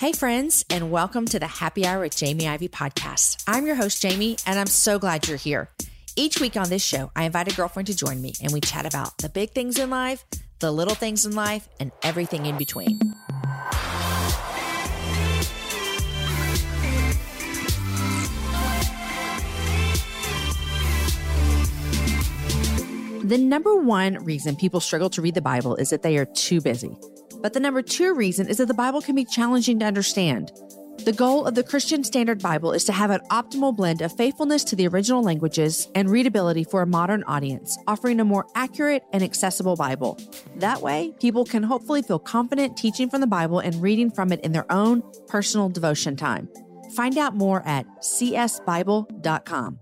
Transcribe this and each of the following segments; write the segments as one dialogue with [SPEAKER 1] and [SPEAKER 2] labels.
[SPEAKER 1] Hey, friends, and welcome to the Happy Hour with Jamie Ivey podcast. I'm your host, Jamie, and I'm so glad you're here. Each week on this show, I invite a girlfriend to join me and we chat about the big things in life, the little things in life, and everything in between. The number one reason people struggle to read the Bible is that they are too busy. But the number two reason is that the Bible can be challenging to understand. The goal of the Christian Standard Bible is to have an optimal blend of faithfulness to the original languages and readability for a modern audience, offering a more accurate and accessible Bible. That way, people can hopefully feel confident teaching from the Bible and reading from it in their own personal devotion time. Find out more at csbible.com.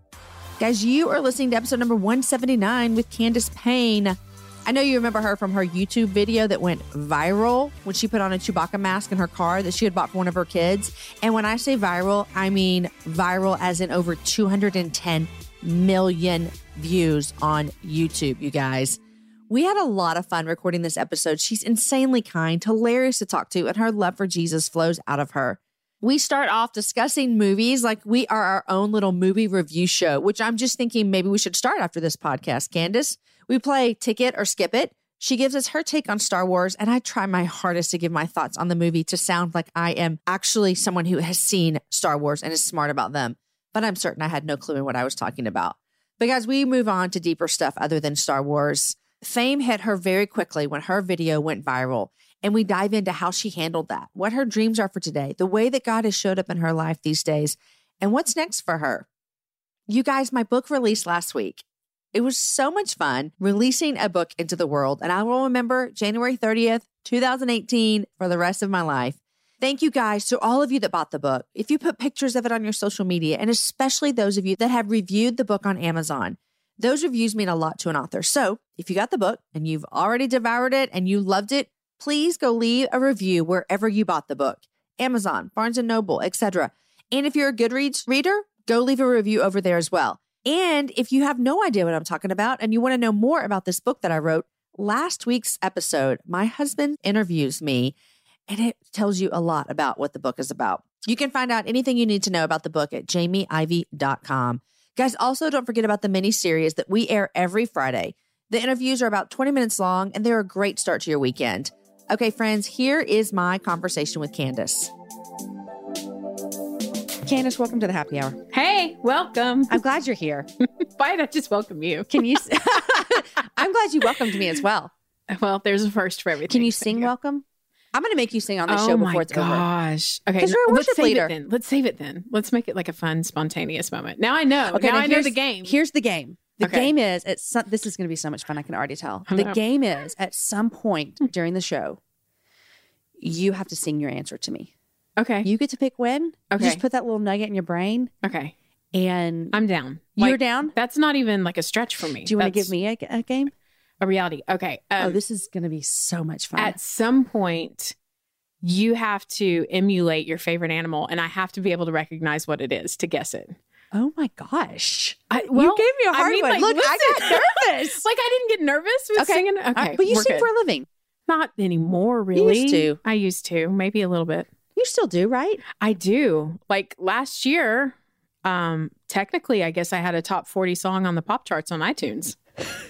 [SPEAKER 1] Guys, you are listening to episode number 179 with Candace Payne. I know you remember her from her YouTube video that went viral when she put on a Chewbacca mask in her car that she had bought for one of her kids. And when I say viral, I mean viral as in over 210 million views on YouTube, you guys. We had a lot of fun recording this episode. She's insanely kind, hilarious to talk to, and her love for Jesus flows out of her. We start off discussing movies like we are our own little movie review show, which I'm just thinking maybe we should start after this podcast, Candace. We play Ticket or Skip It. She gives us her take on Star Wars, and I try my hardest to give my thoughts on the movie to sound like I am actually someone who has seen Star Wars and is smart about them. But I'm certain I had no clue in what I was talking about. But guys, we move on to deeper stuff other than Star Wars. Fame hit her very quickly when her video went viral. And we dive into how she handled that, what her dreams are for today, the way that God has showed up in her life these days, and what's next for her. You guys, my book released last week. It was so much fun releasing a book into the world, and I will remember January 30th, 2018 for the rest of my life. Thank you guys to all of you that bought the book. If you put pictures of it on your social media, and especially those of you that have reviewed the book on Amazon, those reviews mean a lot to an author. So if you got the book and you've already devoured it and you loved it, please go leave a review wherever you bought the book Amazon, Barnes and Noble, etc. And if you're a Goodreads reader, go leave a review over there as well. And if you have no idea what I'm talking about and you want to know more about this book that I wrote, last week's episode, my husband interviews me and it tells you a lot about what the book is about. You can find out anything you need to know about the book at jamieivey.com. Guys, also don't forget about the mini series that we air every Friday. The interviews are about 20 minutes long and they're a great start to your weekend. Okay, friends, here is my conversation with Candace. Candace, welcome to the happy hour.
[SPEAKER 2] Hey, welcome.
[SPEAKER 1] I'm glad you're here.
[SPEAKER 2] Why not just welcome you?
[SPEAKER 1] Can you? I'm glad you welcomed me as well.
[SPEAKER 2] Well, there's a first for everything.
[SPEAKER 1] Can you sing welcome? I'm going to make you sing on the
[SPEAKER 2] oh
[SPEAKER 1] show before it's over.
[SPEAKER 2] gosh. Okay.
[SPEAKER 1] 'Cause you're a
[SPEAKER 2] let's
[SPEAKER 1] worship
[SPEAKER 2] save
[SPEAKER 1] leader.
[SPEAKER 2] it then. Let's save it then. Let's make it like a fun, spontaneous moment. Now I know.
[SPEAKER 1] Okay,
[SPEAKER 2] now I know the game.
[SPEAKER 1] Here's the game. The
[SPEAKER 2] Okay.
[SPEAKER 1] game is at some, this is going to be so much fun. I can already tell. The game is at some point during the show, you have to sing your answer to me.
[SPEAKER 2] Okay.
[SPEAKER 1] You get to pick when. You
[SPEAKER 2] Okay.
[SPEAKER 1] just put that little nugget in your brain,
[SPEAKER 2] okay.
[SPEAKER 1] and
[SPEAKER 2] I'm down.
[SPEAKER 1] you're
[SPEAKER 2] Like,
[SPEAKER 1] down.
[SPEAKER 2] That's not even like a stretch for me.
[SPEAKER 1] Do you want to give me a, a game?
[SPEAKER 2] a reality? Okay.
[SPEAKER 1] oh,
[SPEAKER 2] Um,
[SPEAKER 1] this is going to be so much fun.
[SPEAKER 2] at some point, you have to emulate your favorite animal, and I have to be able to recognize what it is to guess it.
[SPEAKER 1] Oh my gosh!
[SPEAKER 2] I,
[SPEAKER 1] you gave me a hard
[SPEAKER 2] mean,
[SPEAKER 1] one.
[SPEAKER 2] like,
[SPEAKER 1] Look, I
[SPEAKER 2] listen.
[SPEAKER 1] got nervous.
[SPEAKER 2] like I didn't get nervous with
[SPEAKER 1] Okay.
[SPEAKER 2] singing. Okay,
[SPEAKER 1] All right, but you sing
[SPEAKER 2] good.
[SPEAKER 1] for a living.
[SPEAKER 2] Not anymore, really.
[SPEAKER 1] used to.
[SPEAKER 2] I used to, maybe a little bit.
[SPEAKER 1] You still do, right?
[SPEAKER 2] I do. Like last year, um, technically, I guess I had a top 40 song on the pop charts on iTunes.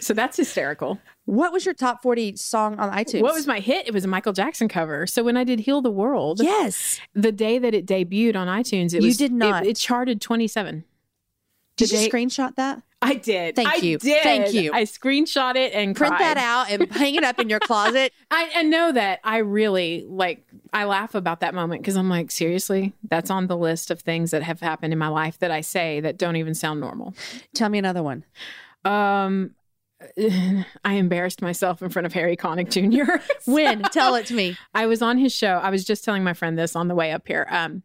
[SPEAKER 2] So that's hysterical.
[SPEAKER 1] What was your top forty song on iTunes?
[SPEAKER 2] What was my hit? It was a Michael Jackson cover. So when I did Heal the World,
[SPEAKER 1] Yes.
[SPEAKER 2] the day that it debuted on iTunes, it
[SPEAKER 1] You
[SPEAKER 2] was
[SPEAKER 1] did not.
[SPEAKER 2] It, it charted 27.
[SPEAKER 1] Did you screenshot that?
[SPEAKER 2] I did.
[SPEAKER 1] Thank
[SPEAKER 2] I
[SPEAKER 1] you.
[SPEAKER 2] Did.
[SPEAKER 1] Thank you.
[SPEAKER 2] I screenshot it and
[SPEAKER 1] Print
[SPEAKER 2] cried.
[SPEAKER 1] that out and hang it up in your closet.
[SPEAKER 2] I, I know that I really like I laugh about that moment because I'm like, seriously, that's on the list of things that have happened in my life that I say that don't even sound normal.
[SPEAKER 1] Tell me another one.
[SPEAKER 2] Um I embarrassed myself in front of Harry Connick Jr.
[SPEAKER 1] When? Tell it to me.
[SPEAKER 2] I was on his show. I was just telling my friend this on the way up here. Um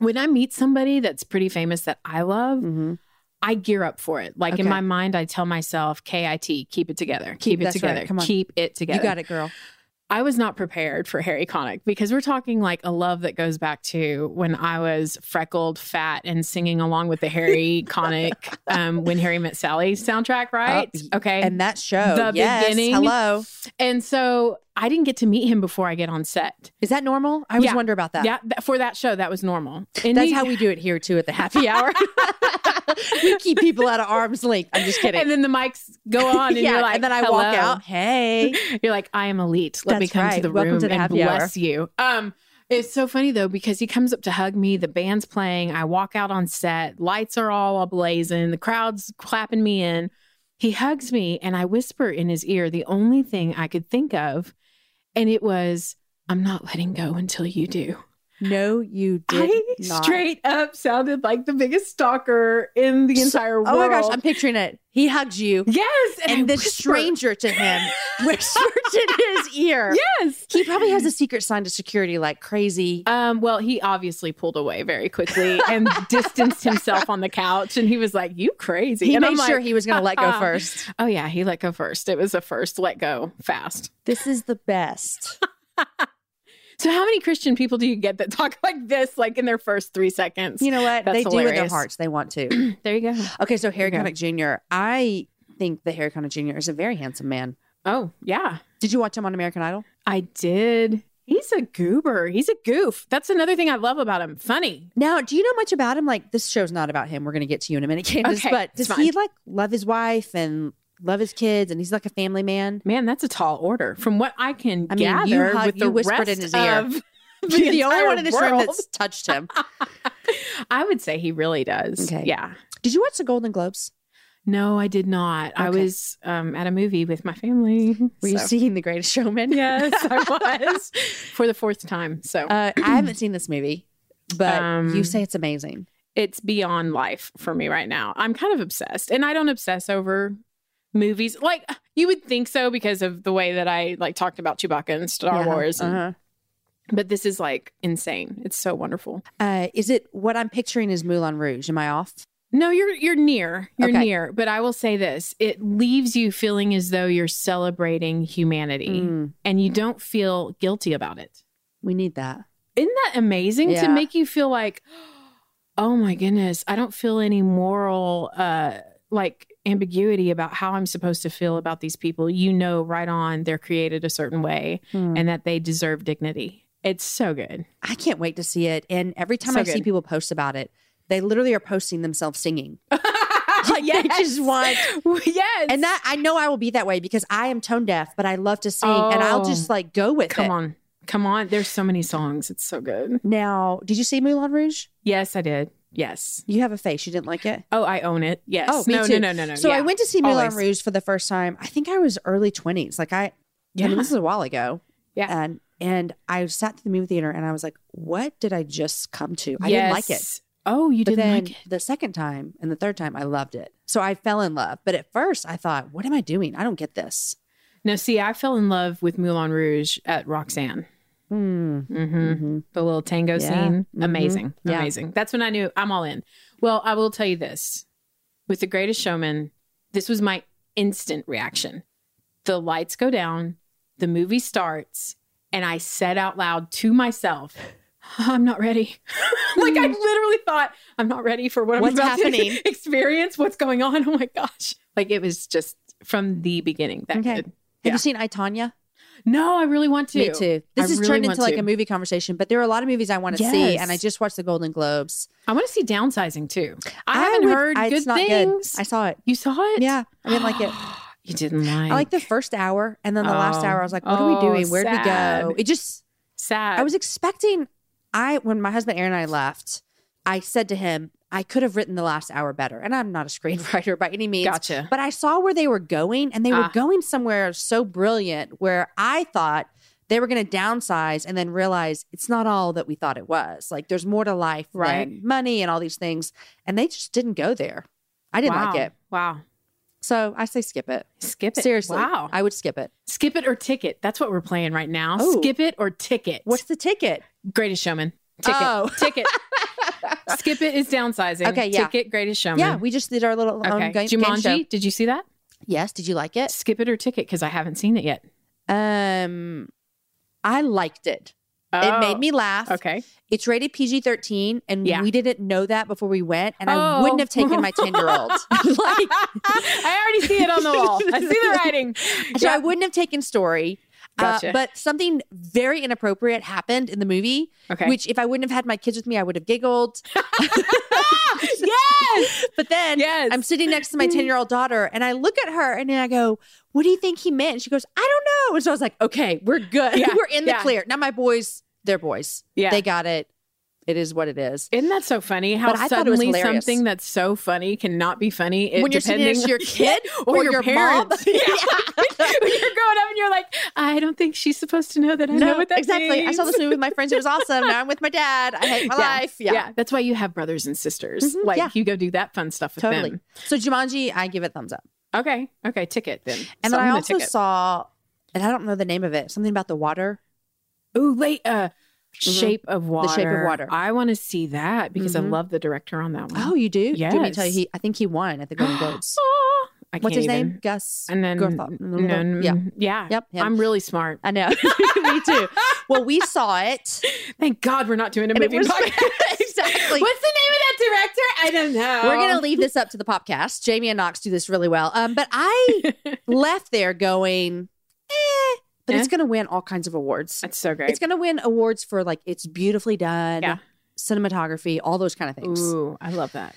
[SPEAKER 2] when I meet somebody that's pretty famous that I love,
[SPEAKER 1] Mm-hmm.
[SPEAKER 2] I gear up for it. Like in my mind, I tell myself, KIT, keep it together.
[SPEAKER 1] Keep-
[SPEAKER 2] Keep, it
[SPEAKER 1] that's right.
[SPEAKER 2] together.
[SPEAKER 1] Come on.
[SPEAKER 2] Keep it together.
[SPEAKER 1] You got it, girl.
[SPEAKER 2] I was not prepared for Harry Connick because we're talking like a love that goes back to when I was freckled, fat, and singing along with the Harry Connick um, "When Harry Met Sally" soundtrack, right?
[SPEAKER 1] Uh,
[SPEAKER 2] okay,
[SPEAKER 1] And that show.
[SPEAKER 2] The
[SPEAKER 1] yes.
[SPEAKER 2] beginning.
[SPEAKER 1] Hello.
[SPEAKER 2] and so I didn't get to meet him before I get on set.
[SPEAKER 1] Is that normal? I always
[SPEAKER 2] Yeah.
[SPEAKER 1] wonder about that.
[SPEAKER 2] Yeah, for that show, that was normal. And
[SPEAKER 1] That's
[SPEAKER 2] he-
[SPEAKER 1] how we do it here too at the happy hour. we keep people out of arm's length. I'm just kidding.
[SPEAKER 2] And then the mics go on, and
[SPEAKER 1] yeah,
[SPEAKER 2] you're like,
[SPEAKER 1] and then I
[SPEAKER 2] "Hello."
[SPEAKER 1] walk out. Hey,
[SPEAKER 2] You're like, I am elite. Let me
[SPEAKER 1] That's
[SPEAKER 2] come to
[SPEAKER 1] right.
[SPEAKER 2] the
[SPEAKER 1] Welcome
[SPEAKER 2] room
[SPEAKER 1] to the
[SPEAKER 2] and
[SPEAKER 1] happy hour.
[SPEAKER 2] bless you. Um, it's so funny though because he comes up to hug me. The band's playing. I walk out on set. Lights are all ablazing. The crowd's clapping me in. He hugs me, and I whisper in his ear the only thing I could think of, and it was, "I'm not letting go until you do."
[SPEAKER 1] No, you did
[SPEAKER 2] I
[SPEAKER 1] not.
[SPEAKER 2] straight up sounded like the biggest stalker in the entire world.
[SPEAKER 1] Oh my gosh, I'm picturing it. He hugs you,
[SPEAKER 2] yes,
[SPEAKER 1] and this
[SPEAKER 2] whisper,
[SPEAKER 1] stranger to him whispered in his ear.
[SPEAKER 2] Yes.
[SPEAKER 1] He probably has a secret sign to security like crazy.
[SPEAKER 2] Um, well, he obviously pulled away very quickly and distanced himself on the couch, and he was like, "You crazy?"
[SPEAKER 1] He
[SPEAKER 2] and
[SPEAKER 1] made
[SPEAKER 2] I'm
[SPEAKER 1] sure
[SPEAKER 2] like,
[SPEAKER 1] he was going to let go first.
[SPEAKER 2] "Oh yeah, he let go first. It was a first let go fast."
[SPEAKER 1] This is the best.
[SPEAKER 2] So, how many Christian people do you get that talk like this, like in their first three seconds?
[SPEAKER 1] You know what?
[SPEAKER 2] That's
[SPEAKER 1] they do with their hearts. They want to.
[SPEAKER 2] there you go.
[SPEAKER 1] Okay, so Harry. Connick Jr. I think that Harry Connick Jr. is a very handsome man.
[SPEAKER 2] Oh yeah,
[SPEAKER 1] Did you watch him on American Idol?
[SPEAKER 2] I did. He's a goober. He's a goof. That's another thing I love about him. Funny.
[SPEAKER 1] Now, do you know much about him? Like, this show's not about him. We're going to get to you in a minute, Candace.
[SPEAKER 2] Okay,
[SPEAKER 1] but does he like love his wife and love his kids? And he's like a family man.
[SPEAKER 2] Man, that's a tall order. From what I can
[SPEAKER 1] I mean,
[SPEAKER 2] gather
[SPEAKER 1] you hug-
[SPEAKER 2] with the
[SPEAKER 1] whispered
[SPEAKER 2] rest
[SPEAKER 1] in his ear.
[SPEAKER 2] of
[SPEAKER 1] You're the only one in this room
[SPEAKER 2] world.
[SPEAKER 1] that's touched him.
[SPEAKER 2] I would say he really does.
[SPEAKER 1] Okay.
[SPEAKER 2] Yeah.
[SPEAKER 1] Did you watch the Golden Globes?
[SPEAKER 2] No, I did not. I was um, at a movie with my family.
[SPEAKER 1] Were you
[SPEAKER 2] so-
[SPEAKER 1] seeing The Greatest Showman?
[SPEAKER 2] Yes, I was for the fourth time. So
[SPEAKER 1] Uh, I haven't seen this movie, but
[SPEAKER 2] Um,
[SPEAKER 1] you say it's amazing.
[SPEAKER 2] it's beyond life for me right now. I'm kind of obsessed, and I don't obsess over movies like you would think so because of the way that I like talked about Chewbacca and Star
[SPEAKER 1] Yeah,
[SPEAKER 2] Wars. and-
[SPEAKER 1] uh-huh.
[SPEAKER 2] But this is like insane. It's so wonderful.
[SPEAKER 1] Uh, is it what I'm picturing is Moulin Rouge? Am I off?
[SPEAKER 2] No, you're you're near. You're
[SPEAKER 1] Okay.
[SPEAKER 2] near. But I will say this: it leaves you feeling as though you're celebrating humanity,
[SPEAKER 1] Mm,
[SPEAKER 2] and you don't feel guilty about it.
[SPEAKER 1] we need that.
[SPEAKER 2] Isn't that amazing
[SPEAKER 1] Yeah.
[SPEAKER 2] to make you feel like, oh my goodness, I don't feel any moral uh like ambiguity about how I'm supposed to feel about these people. You know right on they're created a certain way
[SPEAKER 1] Hmm.
[SPEAKER 2] and that they deserve dignity. It's so good.
[SPEAKER 1] I can't wait to see it. And every time
[SPEAKER 2] So
[SPEAKER 1] I see people post about it, they literally are posting themselves singing. Like
[SPEAKER 2] yes.
[SPEAKER 1] they just want
[SPEAKER 2] yes.
[SPEAKER 1] and that I know I will be that way because I am tone deaf, but I love to sing and I'll
[SPEAKER 2] Oh.
[SPEAKER 1] just like go with
[SPEAKER 2] come
[SPEAKER 1] it.
[SPEAKER 2] Come on. Come on. There's so many songs. It's so good.
[SPEAKER 1] Now, did you see Moulin Rouge?
[SPEAKER 2] Yes, I did. Yes.
[SPEAKER 1] You have a face. You didn't like it?
[SPEAKER 2] Oh, I own it. Yes.
[SPEAKER 1] Oh, me
[SPEAKER 2] no,
[SPEAKER 1] too.
[SPEAKER 2] no, no, no, no.
[SPEAKER 1] So I went to see Moulin
[SPEAKER 2] Always.
[SPEAKER 1] Rouge for the first time. I think I was early 20s. Like I,
[SPEAKER 2] Yeah.
[SPEAKER 1] I mean, this is a while ago.
[SPEAKER 2] Yeah.
[SPEAKER 1] And and I sat through the movie theater and I was like, what did I just come to? I didn't like it.
[SPEAKER 2] Oh, you
[SPEAKER 1] But
[SPEAKER 2] didn't
[SPEAKER 1] then
[SPEAKER 2] like it.
[SPEAKER 1] the second time and the third time, I loved it. So I fell in love. But at first, I thought, what am I doing? I don't get this.
[SPEAKER 2] No, see, I fell in love with Moulin Rouge at Roxanne.
[SPEAKER 1] Hmm.
[SPEAKER 2] hmm
[SPEAKER 1] hmm
[SPEAKER 2] The little tango
[SPEAKER 1] Yeah.
[SPEAKER 2] scene.
[SPEAKER 1] Mhm.
[SPEAKER 2] Amazing.
[SPEAKER 1] Yeah.
[SPEAKER 2] Amazing. That's when I knew I'm all in. Well, I will tell you this with The Greatest Showman, this was my instant reaction. The lights go down, the movie starts, and I said out loud to myself, I'm not ready. like I literally thought, I'm not ready for what
[SPEAKER 1] What's
[SPEAKER 2] I'm about
[SPEAKER 1] happening?
[SPEAKER 2] to experience. What's going on? Oh my gosh. Like it was just from the beginning that
[SPEAKER 1] Okay. Have
[SPEAKER 2] Yeah.
[SPEAKER 1] you seen I, Tanya?
[SPEAKER 2] No, I really want to.
[SPEAKER 1] Me too. This
[SPEAKER 2] I
[SPEAKER 1] has
[SPEAKER 2] really
[SPEAKER 1] turned into like a movie conversation, but there are a lot of movies I want to see, and I just watched the Golden Globes.
[SPEAKER 2] I want to see downsizing too. I, haven't
[SPEAKER 1] would-
[SPEAKER 2] heard
[SPEAKER 1] I-
[SPEAKER 2] good
[SPEAKER 1] it's not
[SPEAKER 2] things.
[SPEAKER 1] I saw it.
[SPEAKER 2] you saw it?
[SPEAKER 1] Yeah, I didn't like it.
[SPEAKER 2] you didn't like.
[SPEAKER 1] I like the first hour, and then the last
[SPEAKER 2] Oh.
[SPEAKER 1] hour, I was like, "What are
[SPEAKER 2] Oh,
[SPEAKER 1] we doing? Oh, Where did we go?" It just.
[SPEAKER 2] sad.
[SPEAKER 1] I was expecting. I when my husband Aaron and I left, I said to him, "I could have written the last hour better," and I'm not a screenwriter by any means.
[SPEAKER 2] gotcha.
[SPEAKER 1] But I saw where they were going, and they were
[SPEAKER 2] Ah.
[SPEAKER 1] going somewhere so brilliant where I thought they were going to downsize and then realize it's not all that we thought it was. Like there's more to life
[SPEAKER 2] Right.
[SPEAKER 1] than money and all these things. And they just didn't go there. I didn't
[SPEAKER 2] wow.
[SPEAKER 1] like it.
[SPEAKER 2] Wow.
[SPEAKER 1] So I say skip it.
[SPEAKER 2] Skip it.
[SPEAKER 1] Seriously.
[SPEAKER 2] Wow.
[SPEAKER 1] I would skip it.
[SPEAKER 2] Skip it or ticket. That's what we're playing right now.
[SPEAKER 1] Oh.
[SPEAKER 2] Skip it or ticket.
[SPEAKER 1] What's the ticket?
[SPEAKER 2] Greatest Showman? Ticket.
[SPEAKER 1] Oh.
[SPEAKER 2] Ticket. Skip it is downsizing.
[SPEAKER 1] Okay, yeah.
[SPEAKER 2] Ticket. Greatest Showman.
[SPEAKER 1] Yeah, we just did our little own
[SPEAKER 2] Okay.
[SPEAKER 1] game, game
[SPEAKER 2] Jumanji.
[SPEAKER 1] show.
[SPEAKER 2] Did you see that?
[SPEAKER 1] Yes. Did you like it?
[SPEAKER 2] Skip it or ticket because I haven't seen it yet.
[SPEAKER 1] Um, I liked it. It
[SPEAKER 2] Oh,
[SPEAKER 1] made me laugh.
[SPEAKER 2] Okay.
[SPEAKER 1] It's rated PG 13, and
[SPEAKER 2] Yeah.
[SPEAKER 1] we didn't know that before we went. And I
[SPEAKER 2] Oh.
[SPEAKER 1] wouldn't have taken my 10 year old. like,
[SPEAKER 2] I already see it on the wall. I see the writing.
[SPEAKER 1] so I wouldn't have taken story.
[SPEAKER 2] Uh, gotcha.
[SPEAKER 1] but something very inappropriate happened in the movie,
[SPEAKER 2] Okay.
[SPEAKER 1] which if I wouldn't have had my kids with me, I would have giggled.
[SPEAKER 2] yes.
[SPEAKER 1] But then
[SPEAKER 2] Yes.
[SPEAKER 1] I'm sitting next to my 10 year old daughter and I look at her and then I go, What do you think he meant? And she goes, I don't know. And so I was like, Okay, we're good.
[SPEAKER 2] Yeah,
[SPEAKER 1] we're in the
[SPEAKER 2] yeah.
[SPEAKER 1] clear. Now, my boys, they're boys.
[SPEAKER 2] Yeah.
[SPEAKER 1] They got it. It is what it is.
[SPEAKER 2] Isn't that so funny? How
[SPEAKER 1] But I thought it was
[SPEAKER 2] suddenly something that's so funny cannot be funny it,
[SPEAKER 1] when you're next to your kid
[SPEAKER 2] or,
[SPEAKER 1] or,
[SPEAKER 2] your,
[SPEAKER 1] your,
[SPEAKER 2] parents.
[SPEAKER 1] mom.
[SPEAKER 2] Yeah. when you're growing up and you're like, I don't think she's supposed to know that I know what that
[SPEAKER 1] exactly. I saw this movie with my friends. It was awesome. Now I'm with my dad. I hate my
[SPEAKER 2] Yeah,
[SPEAKER 1] life. Yeah,
[SPEAKER 2] That's why you have brothers and sisters.
[SPEAKER 1] Mhm,
[SPEAKER 2] like
[SPEAKER 1] yeah.
[SPEAKER 2] you go do that fun stuff with
[SPEAKER 1] totally.
[SPEAKER 2] them.
[SPEAKER 1] So Jumanji, I give it thumbs up.
[SPEAKER 2] Okay. Okay. Ticket then.
[SPEAKER 1] And then
[SPEAKER 2] I'm
[SPEAKER 1] also
[SPEAKER 2] ticket.
[SPEAKER 1] saw, and I don't know the name of it. Something about the water.
[SPEAKER 2] Ooh, wait. Uh, Shape of Water.
[SPEAKER 1] Mm-hmm. Shape of Water.
[SPEAKER 2] I want to see that because I
[SPEAKER 1] Mhm.
[SPEAKER 2] love the director on that one.
[SPEAKER 1] Oh, you do? Do you want me to tell you? He, I think he won at the Golden Globes.
[SPEAKER 2] Oh, I
[SPEAKER 1] What's
[SPEAKER 2] can't
[SPEAKER 1] his name?
[SPEAKER 2] even.
[SPEAKER 1] Gus.
[SPEAKER 2] And then,
[SPEAKER 1] Gerthoff.
[SPEAKER 2] no,
[SPEAKER 1] yeah,
[SPEAKER 2] yeah,
[SPEAKER 1] Yep, him.
[SPEAKER 2] I'm really smart.
[SPEAKER 1] I know. me too. Well, we saw it.
[SPEAKER 2] Thank God we're not doing a
[SPEAKER 1] And it
[SPEAKER 2] movie
[SPEAKER 1] was-
[SPEAKER 2] podcast.
[SPEAKER 1] exactly.
[SPEAKER 2] What's the name of that director? I don't know.
[SPEAKER 1] We're gonna leave this up to the podcast. Jamie and Knox do this really well. Um, but I left there going, but it's
[SPEAKER 2] Eh?
[SPEAKER 1] gonna win all kinds of awards.
[SPEAKER 2] That's so great.
[SPEAKER 1] It's gonna win awards for like it's beautifully done,
[SPEAKER 2] Yeah.
[SPEAKER 1] cinematography, all those kind of things.
[SPEAKER 2] Ooh, I love that.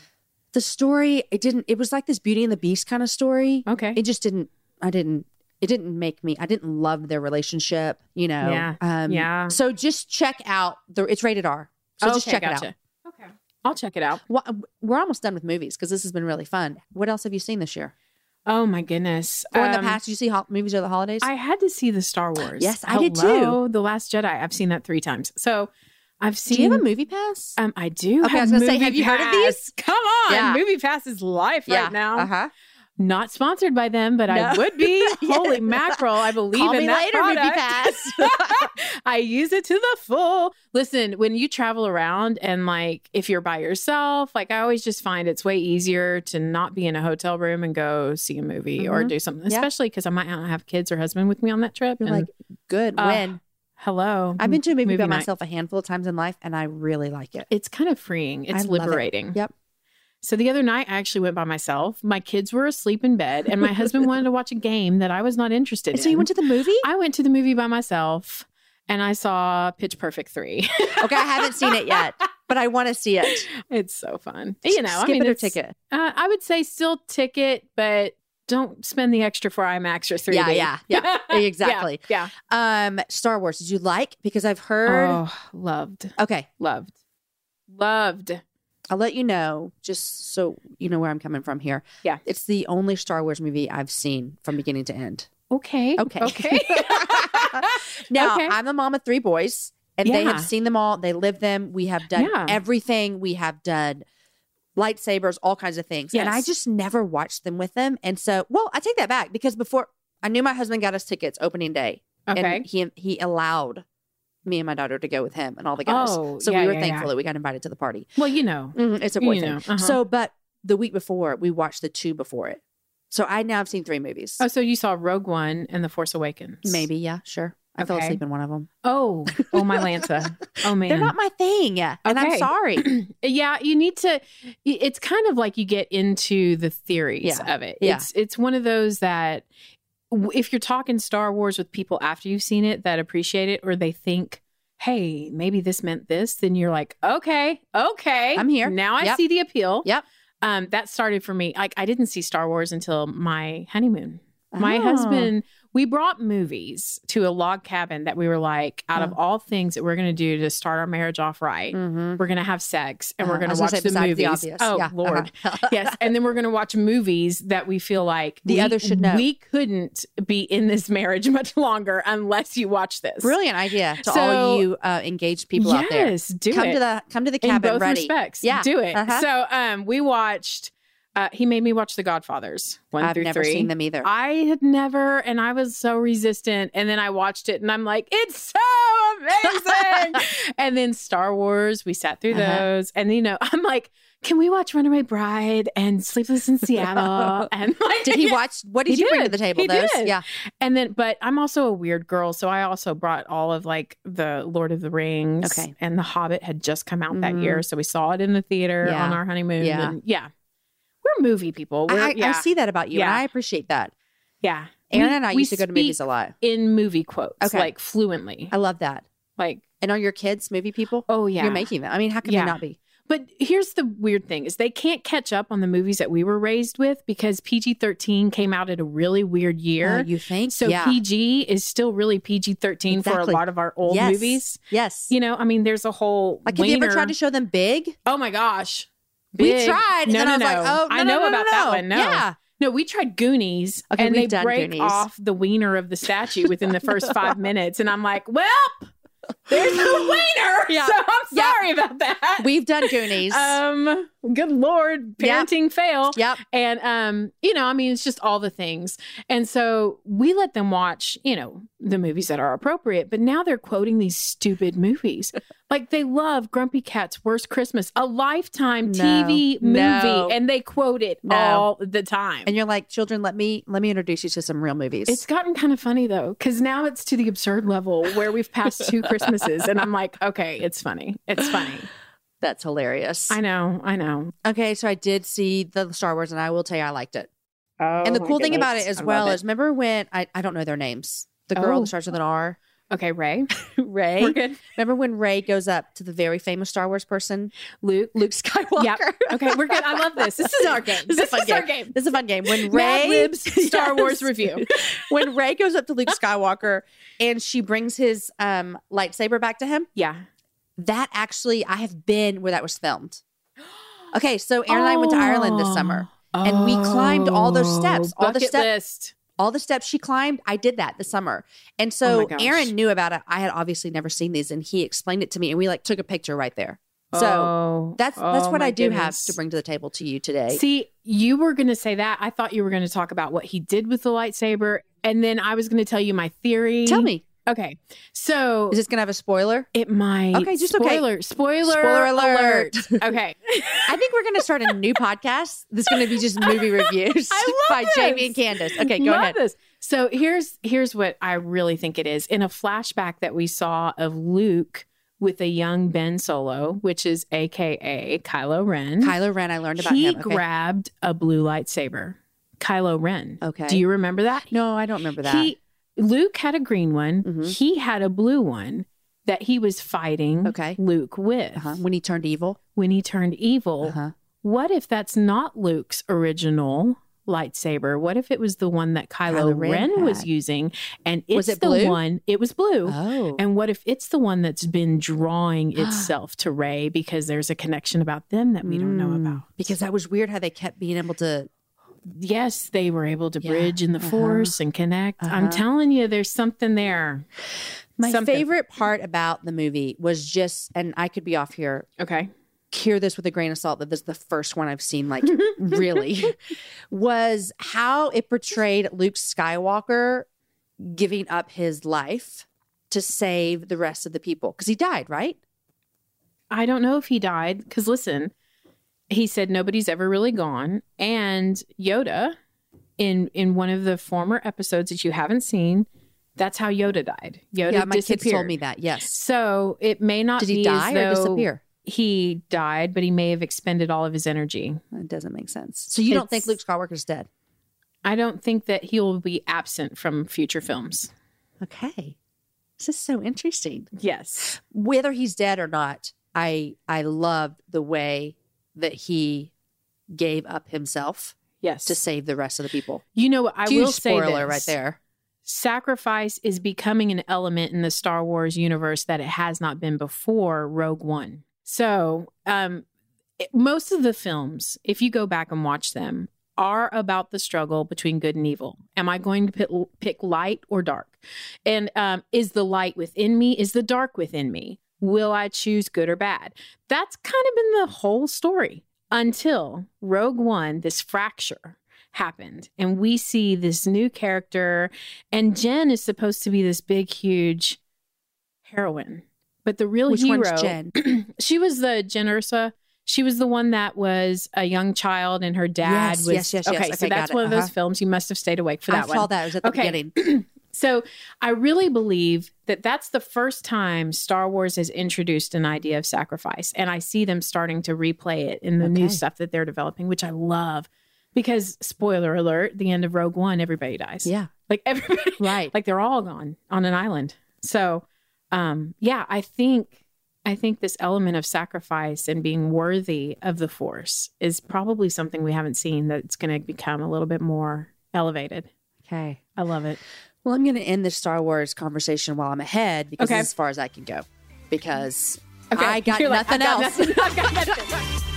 [SPEAKER 1] The story, it didn't. It was like this Beauty and the Beast kind of story.
[SPEAKER 2] Okay.
[SPEAKER 1] It just didn't. I didn't. It didn't make me. I didn't love their relationship. You know.
[SPEAKER 2] Yeah.
[SPEAKER 1] Um,
[SPEAKER 2] Yeah.
[SPEAKER 1] So just check out the. It's rated R. So just
[SPEAKER 2] Okay,
[SPEAKER 1] check it out.
[SPEAKER 2] gotcha. Okay. I'll check it out.
[SPEAKER 1] Well, we're almost done with movies because this has been really fun. What else have you seen this year?
[SPEAKER 2] Oh my goodness.
[SPEAKER 1] Or in the
[SPEAKER 2] Um,
[SPEAKER 1] past, did you see ho- movies over the holidays?
[SPEAKER 2] I had to see the Star Wars.
[SPEAKER 1] Yes, I did
[SPEAKER 2] too. The Last Jedi. I've seen that three times. So I've seen.
[SPEAKER 1] Do you have a movie pass?
[SPEAKER 2] Um, I do.
[SPEAKER 1] Okay, I
[SPEAKER 2] have
[SPEAKER 1] was gonna say, have you heard of these?
[SPEAKER 2] Come on,
[SPEAKER 1] Yeah.
[SPEAKER 2] Movie Pass is life right now.
[SPEAKER 1] Uh huh.
[SPEAKER 2] Not sponsored by them, but I would be.
[SPEAKER 1] Yes.
[SPEAKER 2] Holy mackerel! I believe
[SPEAKER 1] Call
[SPEAKER 2] in
[SPEAKER 1] me
[SPEAKER 2] that
[SPEAKER 1] later,
[SPEAKER 2] product.
[SPEAKER 1] Pass.
[SPEAKER 2] I use it to the full. Listen, when you travel around and like if you're by yourself, like I always just find it's way easier to not be in a hotel room and go see a movie or
[SPEAKER 1] Mhm.
[SPEAKER 2] do something,
[SPEAKER 1] Yeah.
[SPEAKER 2] especially because I might not have kids or husband with me on that trip.
[SPEAKER 1] You're
[SPEAKER 2] and
[SPEAKER 1] like, good.
[SPEAKER 2] uh,
[SPEAKER 1] when?
[SPEAKER 2] hello,
[SPEAKER 1] I've been to a movie, by
[SPEAKER 2] night.
[SPEAKER 1] myself a handful of times in life, and I really like it.
[SPEAKER 2] It's kind of freeing. It's
[SPEAKER 1] I love it.
[SPEAKER 2] liberating.
[SPEAKER 1] Yep.
[SPEAKER 2] So the other night, I actually went by myself. My kids were asleep in bed, and my husband wanted to watch a game that I was not interested in.
[SPEAKER 1] So you went to the movie?
[SPEAKER 2] I went to the movie by myself, and I saw Pitch Perfect three.
[SPEAKER 1] okay, I haven't seen it yet, but I want to see it.
[SPEAKER 2] it's so fun. You know,
[SPEAKER 1] skip
[SPEAKER 2] I mean,
[SPEAKER 1] it or ticket.
[SPEAKER 2] Uh, I would say still ticket, but don't spend the extra for IMAX or 3D.
[SPEAKER 1] Yeah, yeah, yeah. Exactly.
[SPEAKER 2] Yeah.
[SPEAKER 1] Um, Star Wars. Did you like? Because I've heard.
[SPEAKER 2] Oh, loved,
[SPEAKER 1] Okay,
[SPEAKER 2] loved, loved.
[SPEAKER 1] I'll let you know just so you know where I'm coming from here.
[SPEAKER 2] Yeah.
[SPEAKER 1] It's the only Star Wars movie I've seen from beginning to end.
[SPEAKER 2] Okay.
[SPEAKER 1] Okay.
[SPEAKER 2] Okay.
[SPEAKER 1] Now,
[SPEAKER 2] Okay.
[SPEAKER 1] I'm a mom of three boys, and they have seen them all. They live them. We have done
[SPEAKER 2] Yeah.
[SPEAKER 1] everything. We have done lightsabers, all kinds of things. And I just never watched them with them. And so, well, I take that back because before I knew my husband got us tickets opening day.
[SPEAKER 2] okay.
[SPEAKER 1] And he he allowed me and my daughter to go with him and all the guys.
[SPEAKER 2] Oh,
[SPEAKER 1] so
[SPEAKER 2] yeah,
[SPEAKER 1] we were
[SPEAKER 2] yeah,
[SPEAKER 1] thankful
[SPEAKER 2] yeah.
[SPEAKER 1] that we got invited to the party.
[SPEAKER 2] well, you know.
[SPEAKER 1] Mhm, it's a boy thing.
[SPEAKER 2] uh-huh.
[SPEAKER 1] So, but the week before, we watched the two before it. So I now have seen three movies.
[SPEAKER 2] Oh, so you saw Rogue One and The Force Awakens?
[SPEAKER 1] Maybe, yeah, sure. I fell asleep in one of them.
[SPEAKER 2] Oh, oh my Lanta. Oh man.
[SPEAKER 1] They're not my thing, Yeah, and I'm sorry.
[SPEAKER 2] yeah, you need to. It's kind of like you get into the theories
[SPEAKER 1] Yeah.
[SPEAKER 2] of it.
[SPEAKER 1] Yeah.
[SPEAKER 2] It's it's one of those that if you're talking Star Wars with people after you've seen it that appreciate it or they think. Hey, maybe this meant this. Then you're like, okay, okay,
[SPEAKER 1] I'm here.
[SPEAKER 2] Now I
[SPEAKER 1] Yep.
[SPEAKER 2] see the appeal.
[SPEAKER 1] Yep.
[SPEAKER 2] Um, that started for me. Like I didn't see Star Wars until my honeymoon. My
[SPEAKER 1] Oh.
[SPEAKER 2] husband, we brought movies to a log cabin that we were like, out of all things that we're going to do to start our marriage off right,
[SPEAKER 1] Mhm.
[SPEAKER 2] we're going to have sex and we're
[SPEAKER 1] Uh,
[SPEAKER 2] going
[SPEAKER 1] I was
[SPEAKER 2] to
[SPEAKER 1] gonna
[SPEAKER 2] watch the movies.
[SPEAKER 1] obvious.
[SPEAKER 2] oh,
[SPEAKER 1] Yeah,
[SPEAKER 2] Lord.
[SPEAKER 1] uh-huh.
[SPEAKER 2] yes. And then we're going to watch movies that we feel like
[SPEAKER 1] The
[SPEAKER 2] we,
[SPEAKER 1] other should know.
[SPEAKER 2] We couldn't be in this marriage much longer unless you watch this.
[SPEAKER 1] Brilliant idea to
[SPEAKER 2] So-
[SPEAKER 1] all you uh, engaged people out there.
[SPEAKER 2] Yes, do
[SPEAKER 1] come
[SPEAKER 2] it.
[SPEAKER 1] to the come to the
[SPEAKER 2] in
[SPEAKER 1] cabin
[SPEAKER 2] both
[SPEAKER 1] ready.
[SPEAKER 2] respects.
[SPEAKER 1] Yeah.
[SPEAKER 2] Do it.
[SPEAKER 1] Uh-huh.
[SPEAKER 2] So um we watched uh he made me watch The Godfathers one
[SPEAKER 1] I've
[SPEAKER 2] through
[SPEAKER 1] never
[SPEAKER 2] three.
[SPEAKER 1] seen them either.
[SPEAKER 2] I had never, and I was so resistant. And then I watched it and I'm like, it's so amazing. and then Star Wars, we sat through
[SPEAKER 1] Uh-huh.
[SPEAKER 2] those. And, you know, I'm like, can we watch Runaway Bride and Sleepless in Seattle? And like,
[SPEAKER 1] did he watch? What did
[SPEAKER 2] He
[SPEAKER 1] you bring to the table?
[SPEAKER 2] He
[SPEAKER 1] those,
[SPEAKER 2] did.
[SPEAKER 1] yeah.
[SPEAKER 2] And then, but I'm also a weird girl. So I also brought all of like the Lord of the Rings.
[SPEAKER 1] Okay.
[SPEAKER 2] And The Hobbit had just come out that
[SPEAKER 1] Mhm.
[SPEAKER 2] year. So we saw it in the theater
[SPEAKER 1] Yeah.
[SPEAKER 2] on our honeymoon.
[SPEAKER 1] Yeah.
[SPEAKER 2] And yeah. We're movie people. We're,
[SPEAKER 1] I,
[SPEAKER 2] yeah.
[SPEAKER 1] I see that about you, and
[SPEAKER 2] Yeah.
[SPEAKER 1] I appreciate that.
[SPEAKER 2] Yeah.
[SPEAKER 1] Aaron
[SPEAKER 2] We-
[SPEAKER 1] and I used to go to movies a lot.
[SPEAKER 2] in movie quotes,
[SPEAKER 1] Okay.
[SPEAKER 2] like fluently.
[SPEAKER 1] I love that.
[SPEAKER 2] Like,
[SPEAKER 1] And are your kids movie people?
[SPEAKER 2] oh yeah,
[SPEAKER 1] You're making them. I mean, how can
[SPEAKER 2] Yeah.
[SPEAKER 1] they not be?
[SPEAKER 2] But here's the weird thing: is they can't catch up on the movies that we were raised with because PG thirteen came out at a really weird year.
[SPEAKER 1] Uh, you think?
[SPEAKER 2] so
[SPEAKER 1] yeah.
[SPEAKER 2] PG is still really PG thirteen for a lot of our old
[SPEAKER 1] Yes.
[SPEAKER 2] movies.
[SPEAKER 1] yes.
[SPEAKER 2] You know, I mean, there's a whole
[SPEAKER 1] like, have you ever tried to show them big?
[SPEAKER 2] Oh my gosh,
[SPEAKER 1] We tried.
[SPEAKER 2] No,
[SPEAKER 1] and
[SPEAKER 2] no,
[SPEAKER 1] I was
[SPEAKER 2] no.
[SPEAKER 1] like, oh, no,
[SPEAKER 2] I know
[SPEAKER 1] no,
[SPEAKER 2] about
[SPEAKER 1] no,
[SPEAKER 2] that one. No.
[SPEAKER 1] Yeah.
[SPEAKER 2] No, we tried Goonies,
[SPEAKER 1] Okay,
[SPEAKER 2] and they break
[SPEAKER 1] Goonies.
[SPEAKER 2] off the wiener of the statue within the first five minutes, and I'm like, well, there's no wiener,
[SPEAKER 1] Yeah.
[SPEAKER 2] so I'm
[SPEAKER 1] Yeah.
[SPEAKER 2] sorry about that.
[SPEAKER 1] We've done Goonies.
[SPEAKER 2] um, good lord,
[SPEAKER 1] Yep.
[SPEAKER 2] parenting fail.
[SPEAKER 1] yep.
[SPEAKER 2] And um, you know, I mean, it's just all the things. And so we let them watch, you know, the movies that are appropriate. But now they're quoting these stupid movies. like they love Grumpy Cat's Worst Christmas, a lifetime
[SPEAKER 1] No.
[SPEAKER 2] TV movie,
[SPEAKER 1] No.
[SPEAKER 2] and they quote it
[SPEAKER 1] No.
[SPEAKER 2] all the time.
[SPEAKER 1] And you're like, children, let me let me introduce you to some real movies.
[SPEAKER 2] it's gotten kind of funny though, because now it's to the absurd level where we've passed two Christmases, and I'm like, okay, it's funny. It's funny.
[SPEAKER 1] That's hilarious.
[SPEAKER 2] I know. I know.
[SPEAKER 1] okay, so I did see the Star Wars, and I will tell you, I liked it.
[SPEAKER 2] Oh,
[SPEAKER 1] and the cool thing about it as well is, remember when I, I don't know their names. The girl
[SPEAKER 2] Oh.
[SPEAKER 1] that starts with an R,
[SPEAKER 2] okay, Rey,
[SPEAKER 1] Rey.
[SPEAKER 2] we're good.
[SPEAKER 1] Remember when Rey goes up to the very famous Star Wars person,
[SPEAKER 2] Luke.
[SPEAKER 1] Luke Skywalker?
[SPEAKER 2] Yep. Okay, we're good. I love this. This is our game.
[SPEAKER 1] This is a fun
[SPEAKER 2] our
[SPEAKER 1] game.
[SPEAKER 2] game.
[SPEAKER 1] This is a fun game. When Ray
[SPEAKER 2] Libs Star
[SPEAKER 1] Yes.
[SPEAKER 2] Wars review.
[SPEAKER 1] when Rey goes up to Luke Skywalker and she brings his um, lightsaber back to him,
[SPEAKER 2] Yeah.
[SPEAKER 1] That actually I have been where that was filmed. Okay, so Aaron and I went to Ireland this summer. and we climbed all those oh, steps, all the
[SPEAKER 2] Bucket
[SPEAKER 1] step-
[SPEAKER 2] list.
[SPEAKER 1] All the steps she climbed, I did that this summer. And
[SPEAKER 2] Oh
[SPEAKER 1] so
[SPEAKER 2] gosh.
[SPEAKER 1] Aaron knew about it. I had obviously never seen these and he explained it to me and we like took a picture right there. So
[SPEAKER 2] Oh,
[SPEAKER 1] that's that's
[SPEAKER 2] oh
[SPEAKER 1] what I do have to bring to the table to you today.
[SPEAKER 2] See, you were going to say that. I thought you were going to talk about what he did with the lightsaber, and then I was going to tell you my theory.
[SPEAKER 1] Tell me,
[SPEAKER 2] Okay, so
[SPEAKER 1] is this gonna have a spoiler?
[SPEAKER 2] it might.
[SPEAKER 1] Okay, just okay.
[SPEAKER 2] spoiler. Spoiler.
[SPEAKER 1] Spoiler alert.
[SPEAKER 2] okay.
[SPEAKER 1] I think we're gonna start a new podcast. This is gonna be just movie reviews by Jamie and Candace. Okay, go
[SPEAKER 2] Love
[SPEAKER 1] ahead.
[SPEAKER 2] This. So here's here's what I really think it is. In a flashback that we saw of Luke with a young Ben Solo, which is AKA Kylo Ren,
[SPEAKER 1] Kylo Ren, I learned about
[SPEAKER 2] he
[SPEAKER 1] him. Okay.
[SPEAKER 2] grabbed a blue lightsaber. Kylo Ren.
[SPEAKER 1] Okay.
[SPEAKER 2] Do you remember that?
[SPEAKER 1] no, I don't remember that.
[SPEAKER 2] He Luke had a green one.
[SPEAKER 1] Mhm.
[SPEAKER 2] He had a blue one that he was fighting
[SPEAKER 1] Okay.
[SPEAKER 2] Luke with
[SPEAKER 1] uh-huh. When he turned evil.
[SPEAKER 2] when he turned evil.
[SPEAKER 1] Uh-huh.
[SPEAKER 2] What if that's not Luke's original lightsaber? What if it was the one that Kylo,
[SPEAKER 1] Kylo Ren
[SPEAKER 2] Ren, was using and it's
[SPEAKER 1] Was it
[SPEAKER 2] the
[SPEAKER 1] blue?
[SPEAKER 2] one it was blue.
[SPEAKER 1] Oh.
[SPEAKER 2] And what if it's the one that's been drawing itself to Rey because there's a connection about them that we don't know
[SPEAKER 1] Mm.
[SPEAKER 2] about?
[SPEAKER 1] Because that was weird how they kept being able to
[SPEAKER 2] Yes, they were able to
[SPEAKER 1] Yeah.
[SPEAKER 2] bridge in the
[SPEAKER 1] Uh-huh.
[SPEAKER 2] force and connect. I'm
[SPEAKER 1] Uh-huh.
[SPEAKER 2] telling you, there's something there.
[SPEAKER 1] My
[SPEAKER 2] Something.
[SPEAKER 1] favorite part about the movie was just, and I could be off here,
[SPEAKER 2] Okay.
[SPEAKER 1] hear this with a grain of salt that this is the first one I've seen, like really, was how it portrayed Luke Skywalker giving up his life to save the rest of the people. Because he died, right?
[SPEAKER 2] I don't know if he died because listen, he said nobody's ever really gone, and Yoda, in in one of the former episodes that you haven't seen, that's how Yoda died. Yoda
[SPEAKER 1] yeah, my
[SPEAKER 2] disappeared.
[SPEAKER 1] kids told me that. Yes.
[SPEAKER 2] So it may not
[SPEAKER 1] Did he
[SPEAKER 2] be
[SPEAKER 1] die or disappear?
[SPEAKER 2] He died, but he may have expended all of his energy.
[SPEAKER 1] It doesn't make sense. So you don't think Luke
[SPEAKER 2] It's-
[SPEAKER 1] Skywalker's dead?
[SPEAKER 2] I don't think that he will be absent from future films.
[SPEAKER 1] Okay. This is so interesting.
[SPEAKER 2] Yes.
[SPEAKER 1] Whether he's dead or not, I I love the way that he gave up himself
[SPEAKER 2] Yes.
[SPEAKER 1] to save the rest of the people.
[SPEAKER 2] you know what I
[SPEAKER 1] Huge
[SPEAKER 2] will say
[SPEAKER 1] spoiler
[SPEAKER 2] this.
[SPEAKER 1] right there.
[SPEAKER 2] sacrifice is becoming an element in the Star Wars universe that it has not been before Rogue One. So, um, it- most of the films, if you go back and watch them, are about the struggle between good and evil. Am I going to pick, pick light or dark? And um, is the light within me? Is the dark within me? Will I choose good or bad? That's kind of been the whole story until Rogue One, this fracture happened. And we see this new character, and Jyn is supposed to be this big, huge heroine. But the real
[SPEAKER 1] Which
[SPEAKER 2] hero,
[SPEAKER 1] Jyn?
[SPEAKER 2] she was the Jyn Erso. She was the one that was a young child, and her dad
[SPEAKER 1] Yes,
[SPEAKER 2] was.
[SPEAKER 1] yes, yes, yes.
[SPEAKER 2] Okay, so
[SPEAKER 1] Okay, got
[SPEAKER 2] that's
[SPEAKER 1] it.
[SPEAKER 2] one of those
[SPEAKER 1] Uh-huh.
[SPEAKER 2] films you must have stayed awake for that
[SPEAKER 1] I
[SPEAKER 2] one.
[SPEAKER 1] saw that. It was at the
[SPEAKER 2] Okay.
[SPEAKER 1] beginning.
[SPEAKER 2] So I really believe that that's the first time Star Wars has introduced an idea of sacrifice. And I see them starting to replay it in the new stuff that they're developing, which I love. Because, spoiler alert, the end of Rogue One, everybody dies.
[SPEAKER 1] Yeah.
[SPEAKER 2] Like everybody,
[SPEAKER 1] Right.
[SPEAKER 2] like they're all gone on an island. So, um, yeah, I think I think this element of sacrifice and being worthy of the force is probably something we haven't seen that's going to become a little bit more elevated.
[SPEAKER 1] Okay.
[SPEAKER 2] I love it.
[SPEAKER 1] Well, I'm going to end this Star Wars conversation while I'm ahead because
[SPEAKER 2] Okay.
[SPEAKER 1] this is as far as I can go. Because
[SPEAKER 2] Okay.
[SPEAKER 1] I got
[SPEAKER 2] You're like,
[SPEAKER 1] nothing
[SPEAKER 2] "I've got
[SPEAKER 1] else.
[SPEAKER 2] nothing. I've got nothing.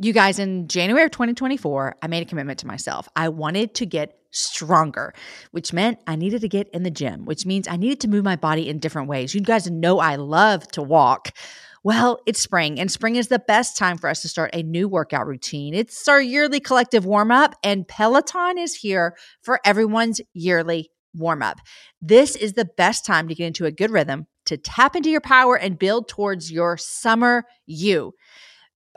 [SPEAKER 1] You guys, in January of 2024, I made a commitment to myself. I wanted to get stronger, which meant I needed to get in the gym, which means I needed to move my body in different ways. You guys know I love to walk. Well, it's spring, and spring is the best time for us to start a new workout routine. It's our yearly collective warm up, and Peloton is here for everyone's yearly warm up. This is the best time to get into a good rhythm, to tap into your power, and build towards your summer you.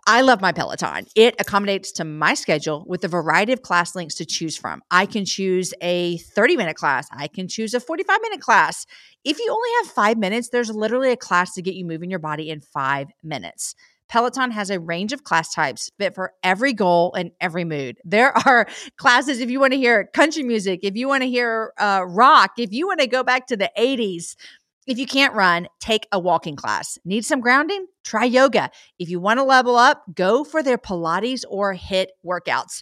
[SPEAKER 1] I love my Peloton. It accommodates to my schedule with a variety of class links to choose from. I can choose a 30 minute class, I can choose a 45 minute class. If you only have five minutes, there's literally a class to get you moving your body in five minutes. Peloton has a range of class types fit for every goal and every mood. There are classes if you want to hear country music, if you want to hear uh, rock, if you want to go back to the 80s. If you can't run, take a walking class. Need some grounding? Try yoga. If you want to level up, go for their Pilates or HIIT workouts.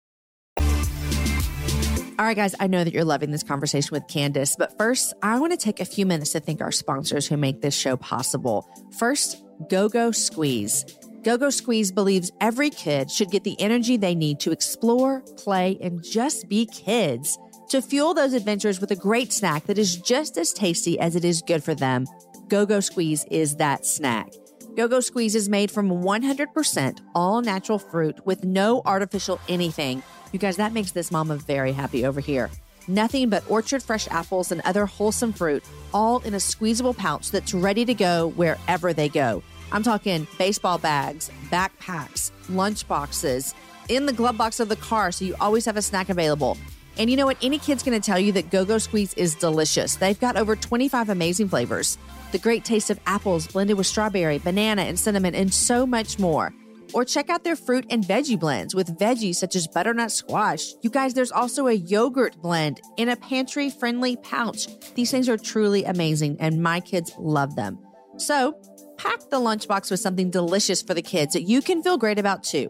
[SPEAKER 1] All right, guys, I know that you're loving this conversation with Candace, but first, I want to take a few minutes to thank our sponsors who make this show possible. First, Go Go Squeeze. Go Go Squeeze believes every kid should get the energy they need to explore, play, and just be kids. To fuel those adventures with a great snack that is just as tasty as it is good for them, Go Go Squeeze is that snack. Go Go Squeeze is made from 100% all natural fruit with no artificial anything. You guys, that makes this mama very happy over here. Nothing but orchard fresh apples and other wholesome fruit, all in a squeezable pouch that's ready to go wherever they go. I'm talking baseball bags, backpacks, lunch boxes, in the glove box of the car so you always have a snack available. And you know what? Any kid's going to tell you that Go Go Squeeze is delicious. They've got over 25 amazing flavors. The great taste of apples blended with strawberry, banana, and cinnamon, and so much more. Or check out their fruit and veggie blends with veggies such as butternut squash. You guys, there's also a yogurt blend in a pantry friendly pouch. These things are truly amazing, and my kids love them. So, pack the lunchbox with something delicious for the kids that you can feel great about too.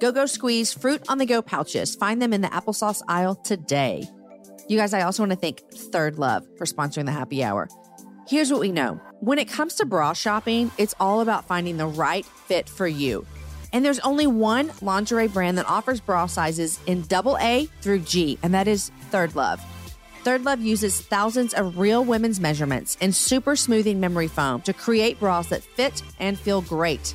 [SPEAKER 1] Go Go Squeeze fruit on the go pouches. Find them in the applesauce aisle today. You guys, I also want to thank Third Love for sponsoring the happy hour. Here's what we know when it comes to bra shopping, it's all about finding the right fit for you. And there's only one lingerie brand that offers bra sizes in double A through G, and that is Third Love. Third Love uses thousands of real women's measurements and super smoothing memory foam to create bras that fit and feel great.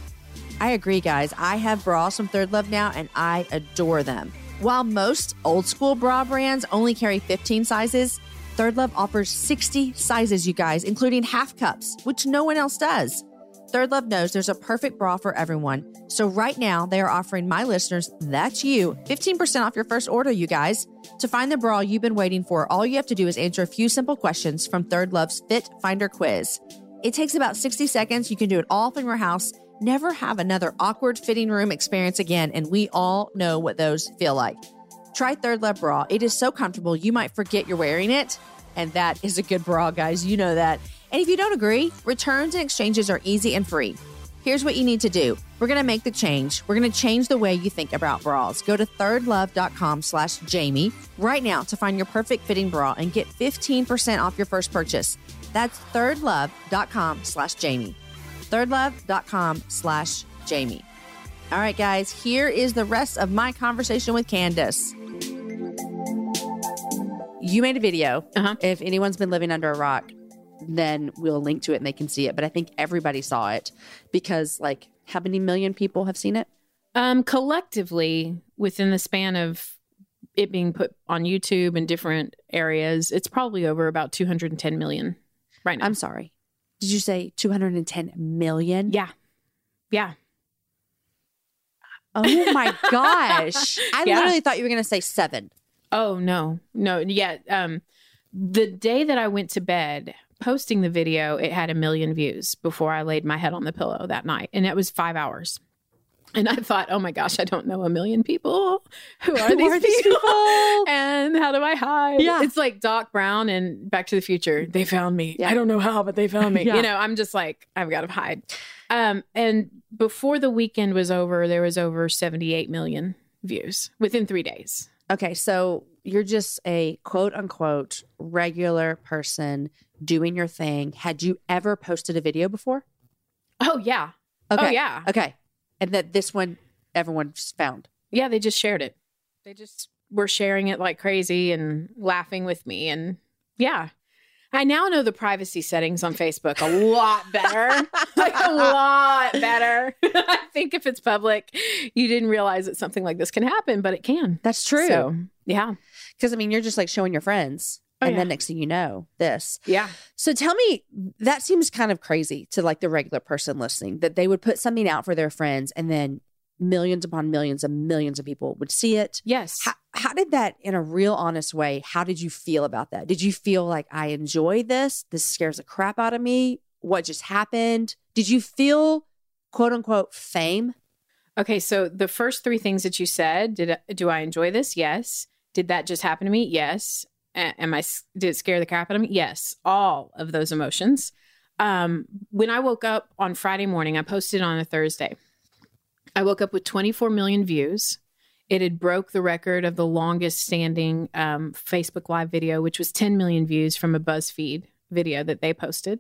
[SPEAKER 1] I agree, guys. I have bras from Third Love now, and I adore them. While most old school bra brands only carry 15 sizes, Third Love offers 60 sizes, you guys, including half cups, which no one else does. Third Love knows there's a perfect bra for everyone. So right now, they are offering my listeners, that's you, 15% off your first order, you guys. To find the bra you've been waiting for, all you have to do is answer a few simple questions from Third Love's Fit Finder quiz. It takes about 60 seconds. You can do it all from your house. Never have another awkward fitting room experience again, and we all know what those feel like. Try Third Love Bra. It is so comfortable, you might forget you're wearing it. And that is a good bra, guys. You know that. And if you don't agree, returns and exchanges are easy and free. Here's what you need to do. We're going to make the change. We're going to change the way you think about bras. Go to thirdlove.com slash Jamie right now to find your perfect fitting bra and get 15% off your first purchase. That's thirdlove.com slash Jamie. thirdlove.com slash Jamie. All right, guys, here is the rest of my conversation with Candace. You made a video.
[SPEAKER 2] Uh-huh.
[SPEAKER 1] If anyone's been living under a rock, then we'll link to it and they can see it. But I think everybody saw it because, like, how many million people have seen it?
[SPEAKER 2] Um, collectively, within the span of it being put on YouTube in different areas, it's probably over about 210 million right now.
[SPEAKER 1] I'm sorry. Did you say 210 million?
[SPEAKER 2] yeah. Yeah.
[SPEAKER 1] Oh my gosh. I
[SPEAKER 2] Yeah.
[SPEAKER 1] literally thought you were going to say seven.
[SPEAKER 2] Oh no, no, yeah. Um, the day that I went to bed, posting the video, it had a million views before I laid my head on the pillow that night, and it was five hours. And I thought, oh my gosh, I don't know a million people. Who are
[SPEAKER 1] Who
[SPEAKER 2] these
[SPEAKER 1] are these
[SPEAKER 2] people?
[SPEAKER 1] people?
[SPEAKER 2] and how do I hide?
[SPEAKER 1] Yeah.
[SPEAKER 2] It's like Doc Brown and Back to the Future. They found me.
[SPEAKER 1] Yeah.
[SPEAKER 2] I don't know how, but they found me.
[SPEAKER 1] Yeah.
[SPEAKER 2] You know, I'm just like, I've got to hide. Um, and before the weekend was over, there was over 78 million views within three days.
[SPEAKER 1] Okay, so you're just a quote unquote regular person doing your thing. Had you ever posted a video before?
[SPEAKER 2] Oh yeah.
[SPEAKER 1] Oh, okay.
[SPEAKER 2] Oh yeah.
[SPEAKER 1] Okay. And that this one everyone's found.
[SPEAKER 2] Yeah, they just shared it. They just were sharing it like crazy and laughing with me and yeah. I now know the privacy settings on Facebook a lot better. like a lot better. I think if it's public, you didn't realize that something like this can happen, but it can.
[SPEAKER 1] That's true.
[SPEAKER 2] So, yeah.
[SPEAKER 1] Because I mean, you're just like showing your friends.
[SPEAKER 2] Oh,
[SPEAKER 1] and
[SPEAKER 2] yeah.
[SPEAKER 1] then next thing you know, this.
[SPEAKER 2] Yeah.
[SPEAKER 1] So tell me, that seems kind of crazy to like the regular person listening that they would put something out for their friends and then millions upon millions and millions of people would see it.
[SPEAKER 2] Yes.
[SPEAKER 1] How, how did that, in a real honest way, how did you feel about that? Did you feel like I enjoy this? This scares the crap out of me. What just happened? Did you feel quote unquote fame?
[SPEAKER 2] Okay, so the first three things that you said, did do I enjoy this? Yes. Did that just happen to me? Yes. Am I did it scare the crap out of me? Yes. All of those emotions. Um, when I woke up on Friday morning, I posted on a Thursday. I woke up with 24 million views. It had broke the record of the longest standing um, Facebook Live video, which was 10 million views from a BuzzFeed video that they posted.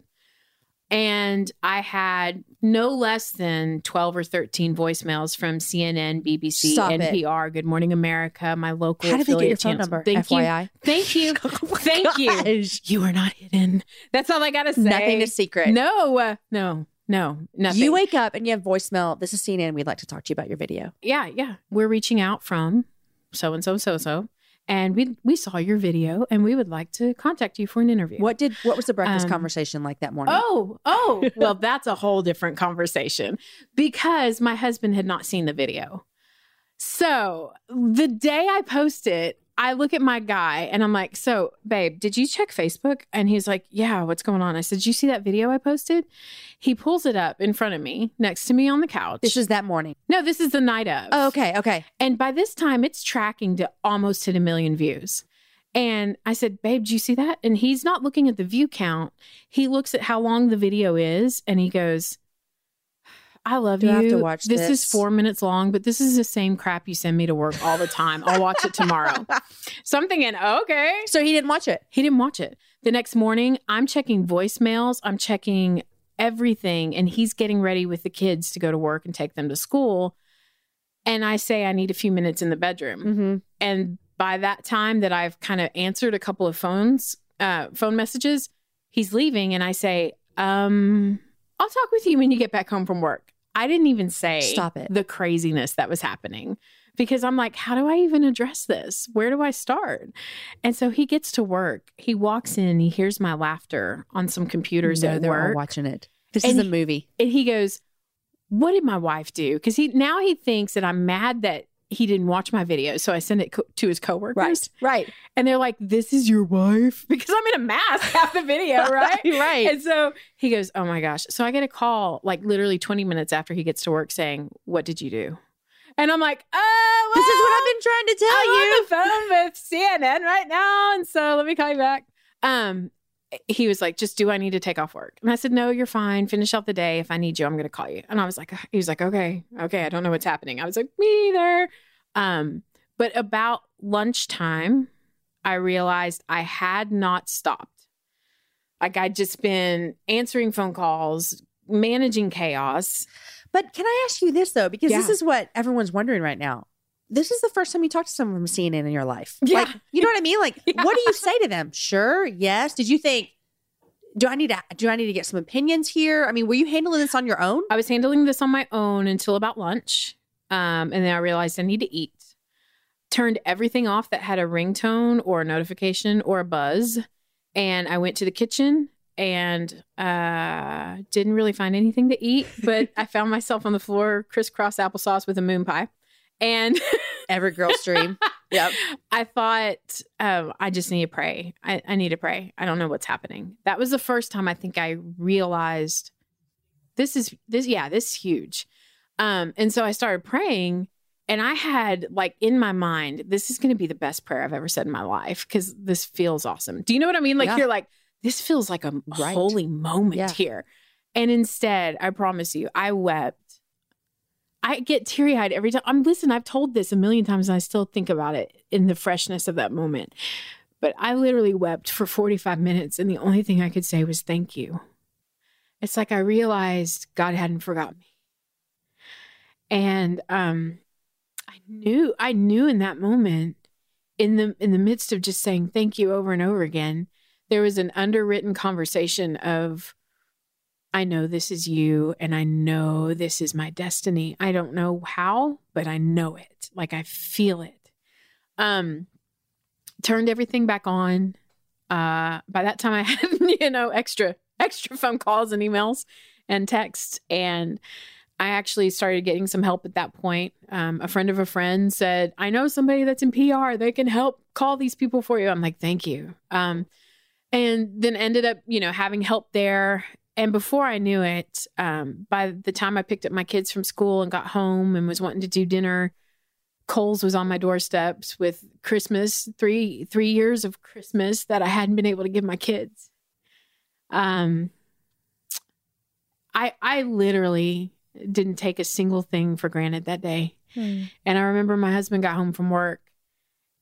[SPEAKER 2] And I had no less than 12 or 13 voicemails from CNN, BBC,
[SPEAKER 1] Stop it.
[SPEAKER 2] NPR, Good Morning America, my local
[SPEAKER 1] How did they get your phone
[SPEAKER 2] channels.
[SPEAKER 1] number?
[SPEAKER 2] Thank
[SPEAKER 1] FYI.
[SPEAKER 2] you. Thank you.
[SPEAKER 1] Oh
[SPEAKER 2] Thank you. You are not hidden. That's all I got to say.
[SPEAKER 1] Nothing is secret.
[SPEAKER 2] No, uh, no, no, nothing.
[SPEAKER 1] You wake up and you have voicemail. This is CNN. We'd like to talk to you about your video.
[SPEAKER 2] yeah, yeah. We're reaching out from so and so, so so, and we we saw your video, and we would like to contact you for an interview.
[SPEAKER 1] What did what was the breakfast
[SPEAKER 2] Um,
[SPEAKER 1] conversation like that morning?
[SPEAKER 2] Oh, oh, well, that's a whole different conversation because my husband had not seen the video. So the day I post it, I look at my guy and I'm like, So, babe, did you check Facebook? And he's like, Yeah, what's going on? I said, Did you see that video I posted? He pulls it up in front of me, next to me on the couch.
[SPEAKER 1] This is that morning.
[SPEAKER 2] no, this is the night of.
[SPEAKER 1] Oh, okay, okay.
[SPEAKER 2] And by this time, it's tracking to almost hit a million views. And I said, Babe, do you see that? And he's not looking at the view count. He looks at how long the video is and he goes, I love
[SPEAKER 1] Do
[SPEAKER 2] you.
[SPEAKER 1] I have to watch
[SPEAKER 2] this?
[SPEAKER 1] this?
[SPEAKER 2] is four minutes long, but this is the same crap you send me to work all the time. I'll watch it tomorrow. so I'm thinking, okay.
[SPEAKER 1] So he didn't watch it.
[SPEAKER 2] He didn't watch it. The next morning, I'm checking voicemails, I'm checking everything, and he's getting ready with the kids to go to work and take them to school. And I say, I need a few minutes in the bedroom.
[SPEAKER 1] Mm-hmm.
[SPEAKER 2] And by that time that I've kind of answered a couple of phones, uh, phone messages, he's leaving. And I say, um, I'll talk with you when you get back home from work. I didn't even say
[SPEAKER 1] Stop it.
[SPEAKER 2] the craziness that was happening because I'm like, how do I even address this? Where do I start? And so he gets to work. He walks in, he hears my laughter on some computers
[SPEAKER 1] No,
[SPEAKER 2] at
[SPEAKER 1] they're all watching it. This
[SPEAKER 2] And
[SPEAKER 1] is a
[SPEAKER 2] he-
[SPEAKER 1] movie.
[SPEAKER 2] And he goes, What did my wife do? Because he now he thinks that I'm mad that he didn't watch my video. So I send it co- to his coworkers.
[SPEAKER 1] right. right.
[SPEAKER 2] And they're like, This is your wife? Because I'm in a mask half the video, right?
[SPEAKER 1] right.
[SPEAKER 2] And so he goes, Oh my gosh. So I get a call like literally 20 minutes after he gets to work saying, What did you do? And I'm like, Oh,
[SPEAKER 1] this is what I've been trying to tell you.
[SPEAKER 2] I'm
[SPEAKER 1] you.
[SPEAKER 2] on the phone with CNN right now. And so let me call you back. Um, he was like, just do I need to take off work? And I said, no, you're fine. Finish out the day. If I need you, I'm going to call you. And I was like, he was like, okay, okay. I don't know what's happening. I was like, me either. Um, but about lunchtime, I realized I had not stopped. Like I'd just been answering phone calls, managing chaos.
[SPEAKER 1] But can I ask you this though? Because this is what everyone's wondering right now. This is the first time you talked to someone from CNN in your life.
[SPEAKER 2] Yeah.
[SPEAKER 1] Like, you know what I mean? Like,
[SPEAKER 2] Yeah.
[SPEAKER 1] what do you say to them? Sure, yes. Did you think, do I need to do I need to get some opinions here? I mean, were you handling this on your own?
[SPEAKER 2] I was handling this on my own until about lunch. Um, and then I realized I need to eat. Turned everything off that had a ringtone or a notification or a buzz. And I went to the kitchen and uh, didn't really find anything to eat, but I found myself on the floor, crisscross applesauce with a moon pie. And
[SPEAKER 1] Every girl's dream. Yep.
[SPEAKER 2] I thought, um, I just need to pray. I, I need to pray. I don't know what's happening. That was the first time I think I realized this is this, yeah, this is huge. Um, and so I started praying, and I had like in my mind, this is going to be the best prayer I've ever said in my life because this feels awesome. Do you know what I mean? Like
[SPEAKER 1] Yeah.
[SPEAKER 2] you're like, this feels like a
[SPEAKER 1] Right.
[SPEAKER 2] holy moment
[SPEAKER 1] Yeah.
[SPEAKER 2] here. And instead, I promise you, I wept. I get teary eyed every time. I'm listen, I've told this a million times and I still think about it in the freshness of that moment. But I literally wept for 45 minutes and the only thing I could say was thank you. It's like I realized God hadn't forgotten me. And um I knew I knew in that moment in the in the midst of just saying thank you over and over again, there was an underwritten conversation of I know this is you and I know this is my destiny. I don't know how, but I know it. Like I feel it. Um turned everything back on. Uh by that time I had, you know, extra extra phone calls and emails and texts and I actually started getting some help at that point. Um, a friend of a friend said, I know somebody that's in PR. They can help call these people for you. I'm like, thank you. Um, and then ended up, you know, having help there. And before I knew it, um, by the time I picked up my kids from school and got home and was wanting to do dinner, Kohl's was on my doorsteps with Christmas, three three years of Christmas that I hadn't been able to give my kids. Um, I I literally didn't take a single thing for granted that day. And I remember my husband got home from work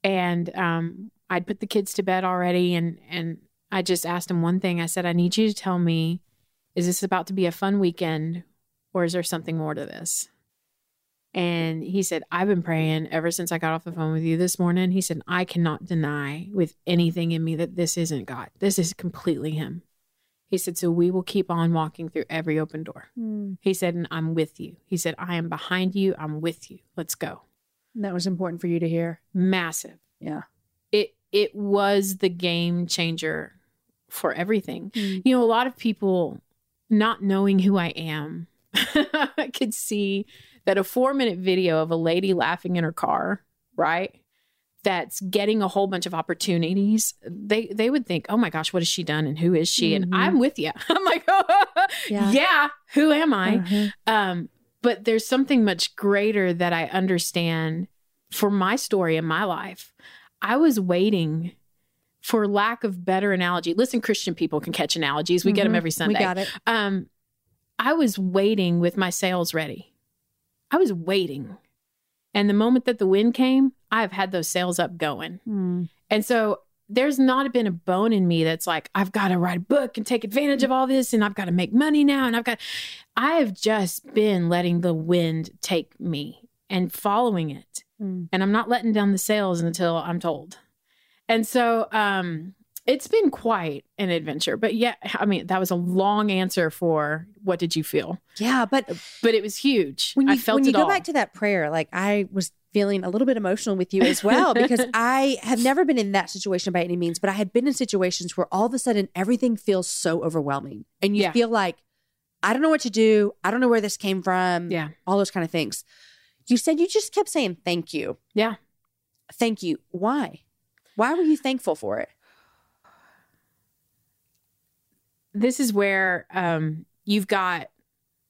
[SPEAKER 2] and um, I'd put the kids to bed already and and I just asked him one thing. I said, I need you to tell me, is this about to be a fun weekend or is there something more to this? And he said, I've been praying ever since I got off the phone with you this morning. He said, I cannot deny with anything in me that this isn't God. This is completely Him. He said, So we will keep on walking through every open door. Hmm. He said, And I'm with you. He said, I am behind you. I'm with you. Let's go.
[SPEAKER 1] That was important for you to hear.
[SPEAKER 2] Massive.
[SPEAKER 1] Yeah.
[SPEAKER 2] It it was the game changer for everything. Hmm. You know, a lot of people not knowing who I am I could see that a four minute video of a lady laughing in her car, right? That's getting a whole bunch of opportunities. They they would think, oh my gosh, what has she done and who is she? And
[SPEAKER 1] Mhm.
[SPEAKER 2] I'm with you. I'm like, oh,
[SPEAKER 1] Yeah.
[SPEAKER 2] yeah. Who am I?
[SPEAKER 1] Uh-huh.
[SPEAKER 2] Um, but there's something much greater that I understand for my story in my life. I was waiting for lack of better analogy. Listen, Christian people can catch analogies. We get them every Sunday.
[SPEAKER 1] We got it.
[SPEAKER 2] Um, I was waiting with my sails ready. I was waiting. And the moment that the wind came, I've had those sails up going. And so there's not been a bone in me that's like, I've got to write a book and take advantage of all this and I've got to make money now. And I've got, I have just been letting the wind take me and following it.
[SPEAKER 1] Mm.
[SPEAKER 2] And I'm not letting down the sails until I'm told. And so, um, it's been quite an adventure, but yeah, I mean, that was a long answer for what did you feel?
[SPEAKER 1] Yeah, but
[SPEAKER 2] But it was huge.
[SPEAKER 1] when you
[SPEAKER 2] I felt
[SPEAKER 1] when you
[SPEAKER 2] it
[SPEAKER 1] go
[SPEAKER 2] all.
[SPEAKER 1] back to that prayer, like I was feeling a little bit emotional with you as well because I have never been in that situation by any means, but I had been in situations where all of a sudden everything feels so overwhelming, and you
[SPEAKER 2] Yeah.
[SPEAKER 1] feel like I don't know what to do. I don't know where this came from.
[SPEAKER 2] yeah.
[SPEAKER 1] all those kind of things. You said you just kept saying thank you.
[SPEAKER 2] Yeah.
[SPEAKER 1] Thank you. Why? Why were you thankful for it?
[SPEAKER 2] this is where um, you've got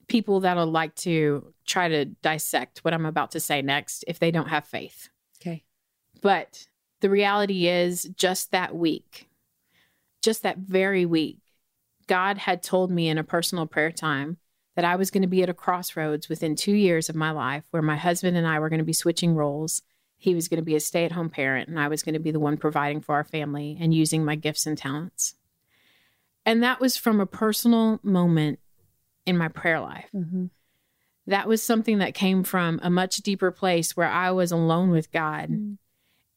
[SPEAKER 2] people that'll like to try to dissect what I'm about to say next if they don't have faith.
[SPEAKER 1] Okay.
[SPEAKER 2] But the reality is, just that week, just that very week, God had told me in a personal prayer time that I was going to be at a crossroads within two years of my life where my husband and I were going to be switching roles. He was going to be a stay at home parent, and I was going to be the one providing for our family and using my gifts and talents. And that was from a personal moment in my prayer life
[SPEAKER 1] Mm-hmm.
[SPEAKER 2] that was something that came from a much deeper place where I was alone with God.
[SPEAKER 1] Mm.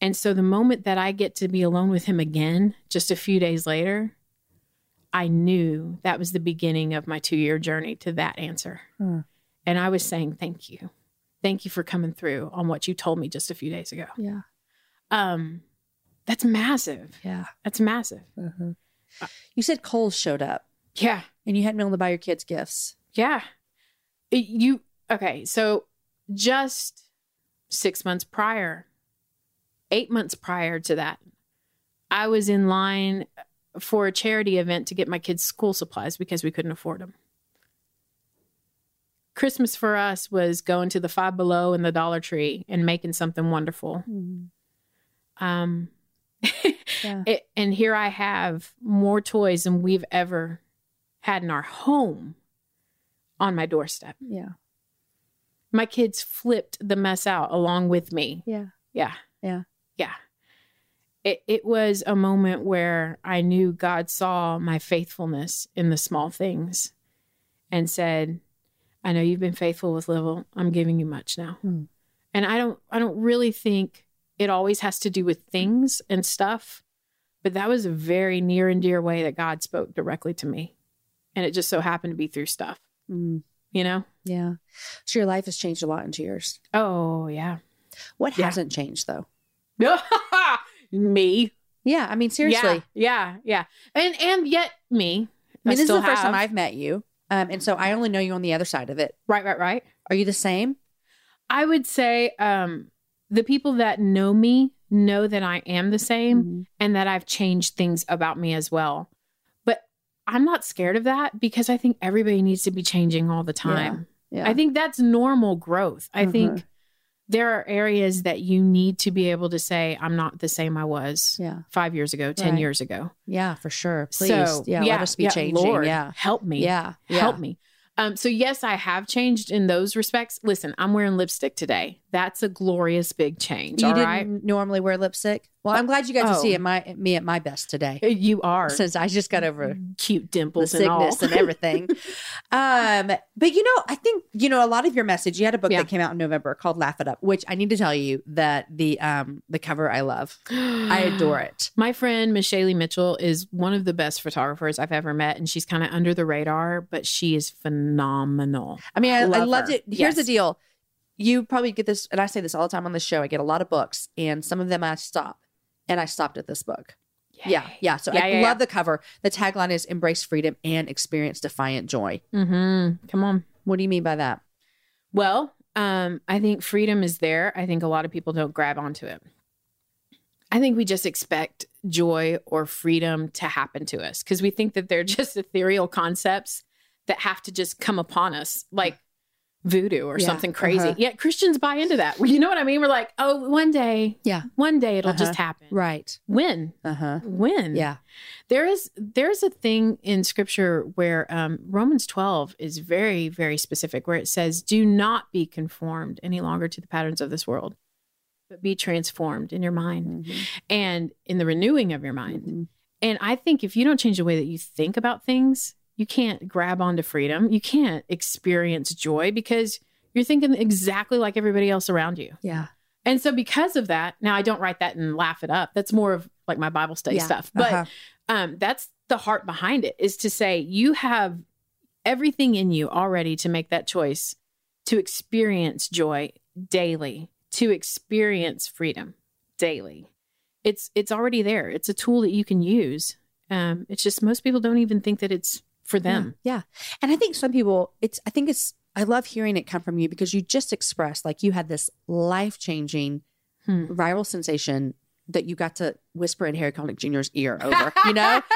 [SPEAKER 2] And so the moment that I get to be alone with him again, just a few days later, I knew that was the beginning of my two year journey to that answer.
[SPEAKER 1] Huh.
[SPEAKER 2] And I was saying, thank you. Thank you for coming through on what you told me just a few days ago.
[SPEAKER 1] Yeah.
[SPEAKER 2] Um, that's massive.
[SPEAKER 1] Yeah.
[SPEAKER 2] That's massive.
[SPEAKER 1] Uh-huh. You said Kohl's showed up
[SPEAKER 2] Yeah.
[SPEAKER 1] and you hadn't been able to buy your kids gifts.
[SPEAKER 2] Yeah. It- you okay, so just 6 months prior, 8 months prior to that, I was in line for a charity event to get my kids school supplies because we couldn't afford them. Christmas for us was going to the Five Below and the Dollar Tree and making something wonderful. Um
[SPEAKER 1] Yeah.
[SPEAKER 2] it, and here I have more toys than we've ever had in our home on my doorstep.
[SPEAKER 1] Yeah.
[SPEAKER 2] My kids flipped the mess out along with me.
[SPEAKER 1] Yeah.
[SPEAKER 2] Yeah.
[SPEAKER 1] Yeah.
[SPEAKER 2] Yeah. It it was a moment where I knew God saw my faithfulness in the small things and said, I know you've been faithful with little. I'm giving you much now.
[SPEAKER 1] Hmm.
[SPEAKER 2] And I don't I don't really think it always has to do with things and stuff, but that was a very near and dear way that God spoke directly to me. And it just so happened to be through stuff,
[SPEAKER 1] Mm.
[SPEAKER 2] you know?
[SPEAKER 1] Yeah. So your life has changed a lot in two years.
[SPEAKER 2] Oh, yeah.
[SPEAKER 1] What
[SPEAKER 2] Yeah.
[SPEAKER 1] hasn't changed though?
[SPEAKER 2] me.
[SPEAKER 1] Yeah. I mean, seriously.
[SPEAKER 2] Yeah, yeah, yeah. And and yet me.
[SPEAKER 1] I mean, this is the first time I've met you. Um, and so I only know you on the other side of it.
[SPEAKER 2] Right, right, right.
[SPEAKER 1] Are you the same?
[SPEAKER 2] I would say um the people that know me know that I am the same
[SPEAKER 1] Mhm.
[SPEAKER 2] and that I've changed things about me as well. But I'm not scared of that because I think everybody needs to be changing all the time.
[SPEAKER 1] Yeah.
[SPEAKER 2] I think that's normal growth. I
[SPEAKER 1] Mhm.
[SPEAKER 2] think there are areas that you need to be able to say, I'm not the same I was
[SPEAKER 1] Yeah.
[SPEAKER 2] five years ago, 10
[SPEAKER 1] Right.
[SPEAKER 2] years ago.
[SPEAKER 1] Yeah, for sure. Please.
[SPEAKER 2] So,
[SPEAKER 1] yeah, Let us be changing.
[SPEAKER 2] Lord,
[SPEAKER 1] Yeah.
[SPEAKER 2] Help me.
[SPEAKER 1] Yeah. Yeah.
[SPEAKER 2] Help me. Um, so yes, I have changed in those respects. Listen, I'm wearing lipstick today. That's a glorious big change.
[SPEAKER 1] You didn't
[SPEAKER 2] right.
[SPEAKER 1] normally wear lipstick. Well, I'm glad you got to
[SPEAKER 2] Oh.
[SPEAKER 1] see it, my me at my best today.
[SPEAKER 2] You are
[SPEAKER 1] Since I just got over
[SPEAKER 2] cute dimples and all.
[SPEAKER 1] sickness and everything. um, but you know, I think you know a lot of your message. You had a book
[SPEAKER 2] Yeah.
[SPEAKER 1] that came out in November called "Laugh It Up," which I need to tell you that the um the cover I love. I adore it.
[SPEAKER 2] My friend Michelle Mitchell is one of the best photographers I've ever met, and she's kind of under the radar, but she is phenomenal.
[SPEAKER 1] I mean, I, I loved
[SPEAKER 2] her.
[SPEAKER 1] it. Here's the deal. You probably get this, and I say this all the time on the show. I get a lot of books, and some of them I stop, and I stopped at this book. Yeah, yeah. So
[SPEAKER 2] Yeah,
[SPEAKER 1] I
[SPEAKER 2] yeah,
[SPEAKER 1] love the cover. The tagline is "Embrace freedom and experience defiant joy."
[SPEAKER 2] Mm-hmm. Come on.
[SPEAKER 1] What do you mean by that?
[SPEAKER 2] Well, um, I think freedom is there. I think a lot of people don't grab onto it. I think we just expect joy or freedom to happen to us because we think that they're just ethereal concepts that have to just come upon us like voodoo or
[SPEAKER 1] Yeah,
[SPEAKER 2] something crazy.
[SPEAKER 1] uh-huh.
[SPEAKER 2] Yet Christians buy into that. You know what I mean? We're like, oh, one day,
[SPEAKER 1] Yeah.
[SPEAKER 2] one day it'll just
[SPEAKER 1] Uh-huh.
[SPEAKER 2] happen.
[SPEAKER 1] Right.
[SPEAKER 2] When?
[SPEAKER 1] Uh huh.
[SPEAKER 2] When?
[SPEAKER 1] Yeah.
[SPEAKER 2] There is there's a thing in scripture where um, Romans 12 is very very specific where it says do not be conformed any longer to the patterns of this world but be transformed in your mind
[SPEAKER 1] Mhm.
[SPEAKER 2] and in the renewing of your mind.
[SPEAKER 1] Mhm.
[SPEAKER 2] And I think if you don't change the way that you think about things, you can't grab onto freedom. You can't experience joy because you're thinking exactly like everybody else around you.
[SPEAKER 1] Yeah.
[SPEAKER 2] And so because of that, now I don't write that and laugh it up. That's more of like my Bible study
[SPEAKER 1] Yeah.
[SPEAKER 2] stuff. But
[SPEAKER 1] Uh-huh.
[SPEAKER 2] um, that's the heart behind it is to say you have everything in you already to make that choice to experience joy daily, to experience freedom daily. It's it's already there. It's a tool that you can use. Um, it's just most people don't even think that it's for them.
[SPEAKER 1] Yeah. yeah. And I think some people, it's, I think it's, I love hearing it come from you because you just expressed like you had this life changing
[SPEAKER 2] Hmm.
[SPEAKER 1] viral sensation that you got to whisper in Harry Connick Jr.'s ear over, you know?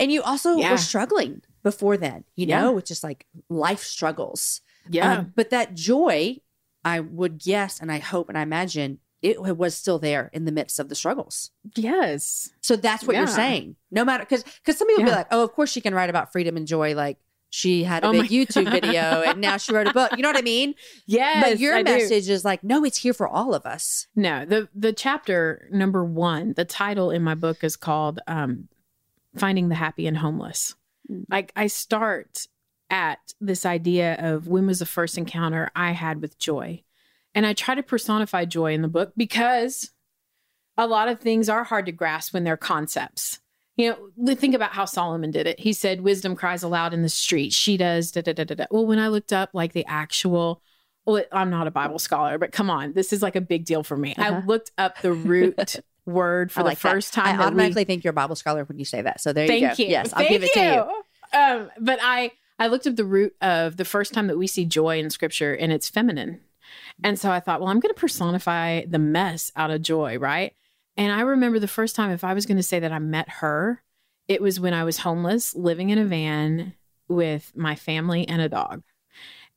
[SPEAKER 1] And you also
[SPEAKER 2] Yeah.
[SPEAKER 1] were struggling before then, you
[SPEAKER 2] Yeah.
[SPEAKER 1] know, with just like life struggles.
[SPEAKER 2] Yeah.
[SPEAKER 1] Um, but that joy, I would guess and I hope and I imagine it was still there in the midst of the struggles.
[SPEAKER 2] yes.
[SPEAKER 1] So that's what you're saying. No matter because because some people be like, oh, of course she can write about freedom and joy. Like she had a
[SPEAKER 2] Oh
[SPEAKER 1] big YouTube video and now she wrote a book. You know what I mean?
[SPEAKER 2] Yes.
[SPEAKER 1] but your
[SPEAKER 2] I do.
[SPEAKER 1] message is like, no, it's here for all of us.
[SPEAKER 2] No, the the chapter number one, the title in my book is called um, "Finding the Happy and Homeless."
[SPEAKER 1] Mm.
[SPEAKER 2] Like I start at this idea of when was the first encounter I had with joy. And I try to personify joy in the book because a lot of things are hard to grasp when they're concepts. You know, think about how Solomon did it. He said, Wisdom cries aloud in the street. She does. Da, da, da, da, da. Well, when I looked up like the actual, well, I'm not a Bible scholar, but come on, this is like a big deal for me.
[SPEAKER 1] Uh-huh.
[SPEAKER 2] I looked up the root word for
[SPEAKER 1] I
[SPEAKER 2] the
[SPEAKER 1] like that.
[SPEAKER 2] first time.
[SPEAKER 1] I
[SPEAKER 2] that we-
[SPEAKER 1] automatically think you're a Bible scholar when you say that. So there you go.
[SPEAKER 2] You.
[SPEAKER 1] Yes, I'll
[SPEAKER 2] Thank
[SPEAKER 1] give it to you.
[SPEAKER 2] Um, but I I looked up the root of the first time that we see joy in scripture and it's feminine. And so I thought, well, I'm going to personify the mess out of joy, right? And I remember the first time if I was going to say that I met her, it was when I was homeless, living in a van with my family and a dog.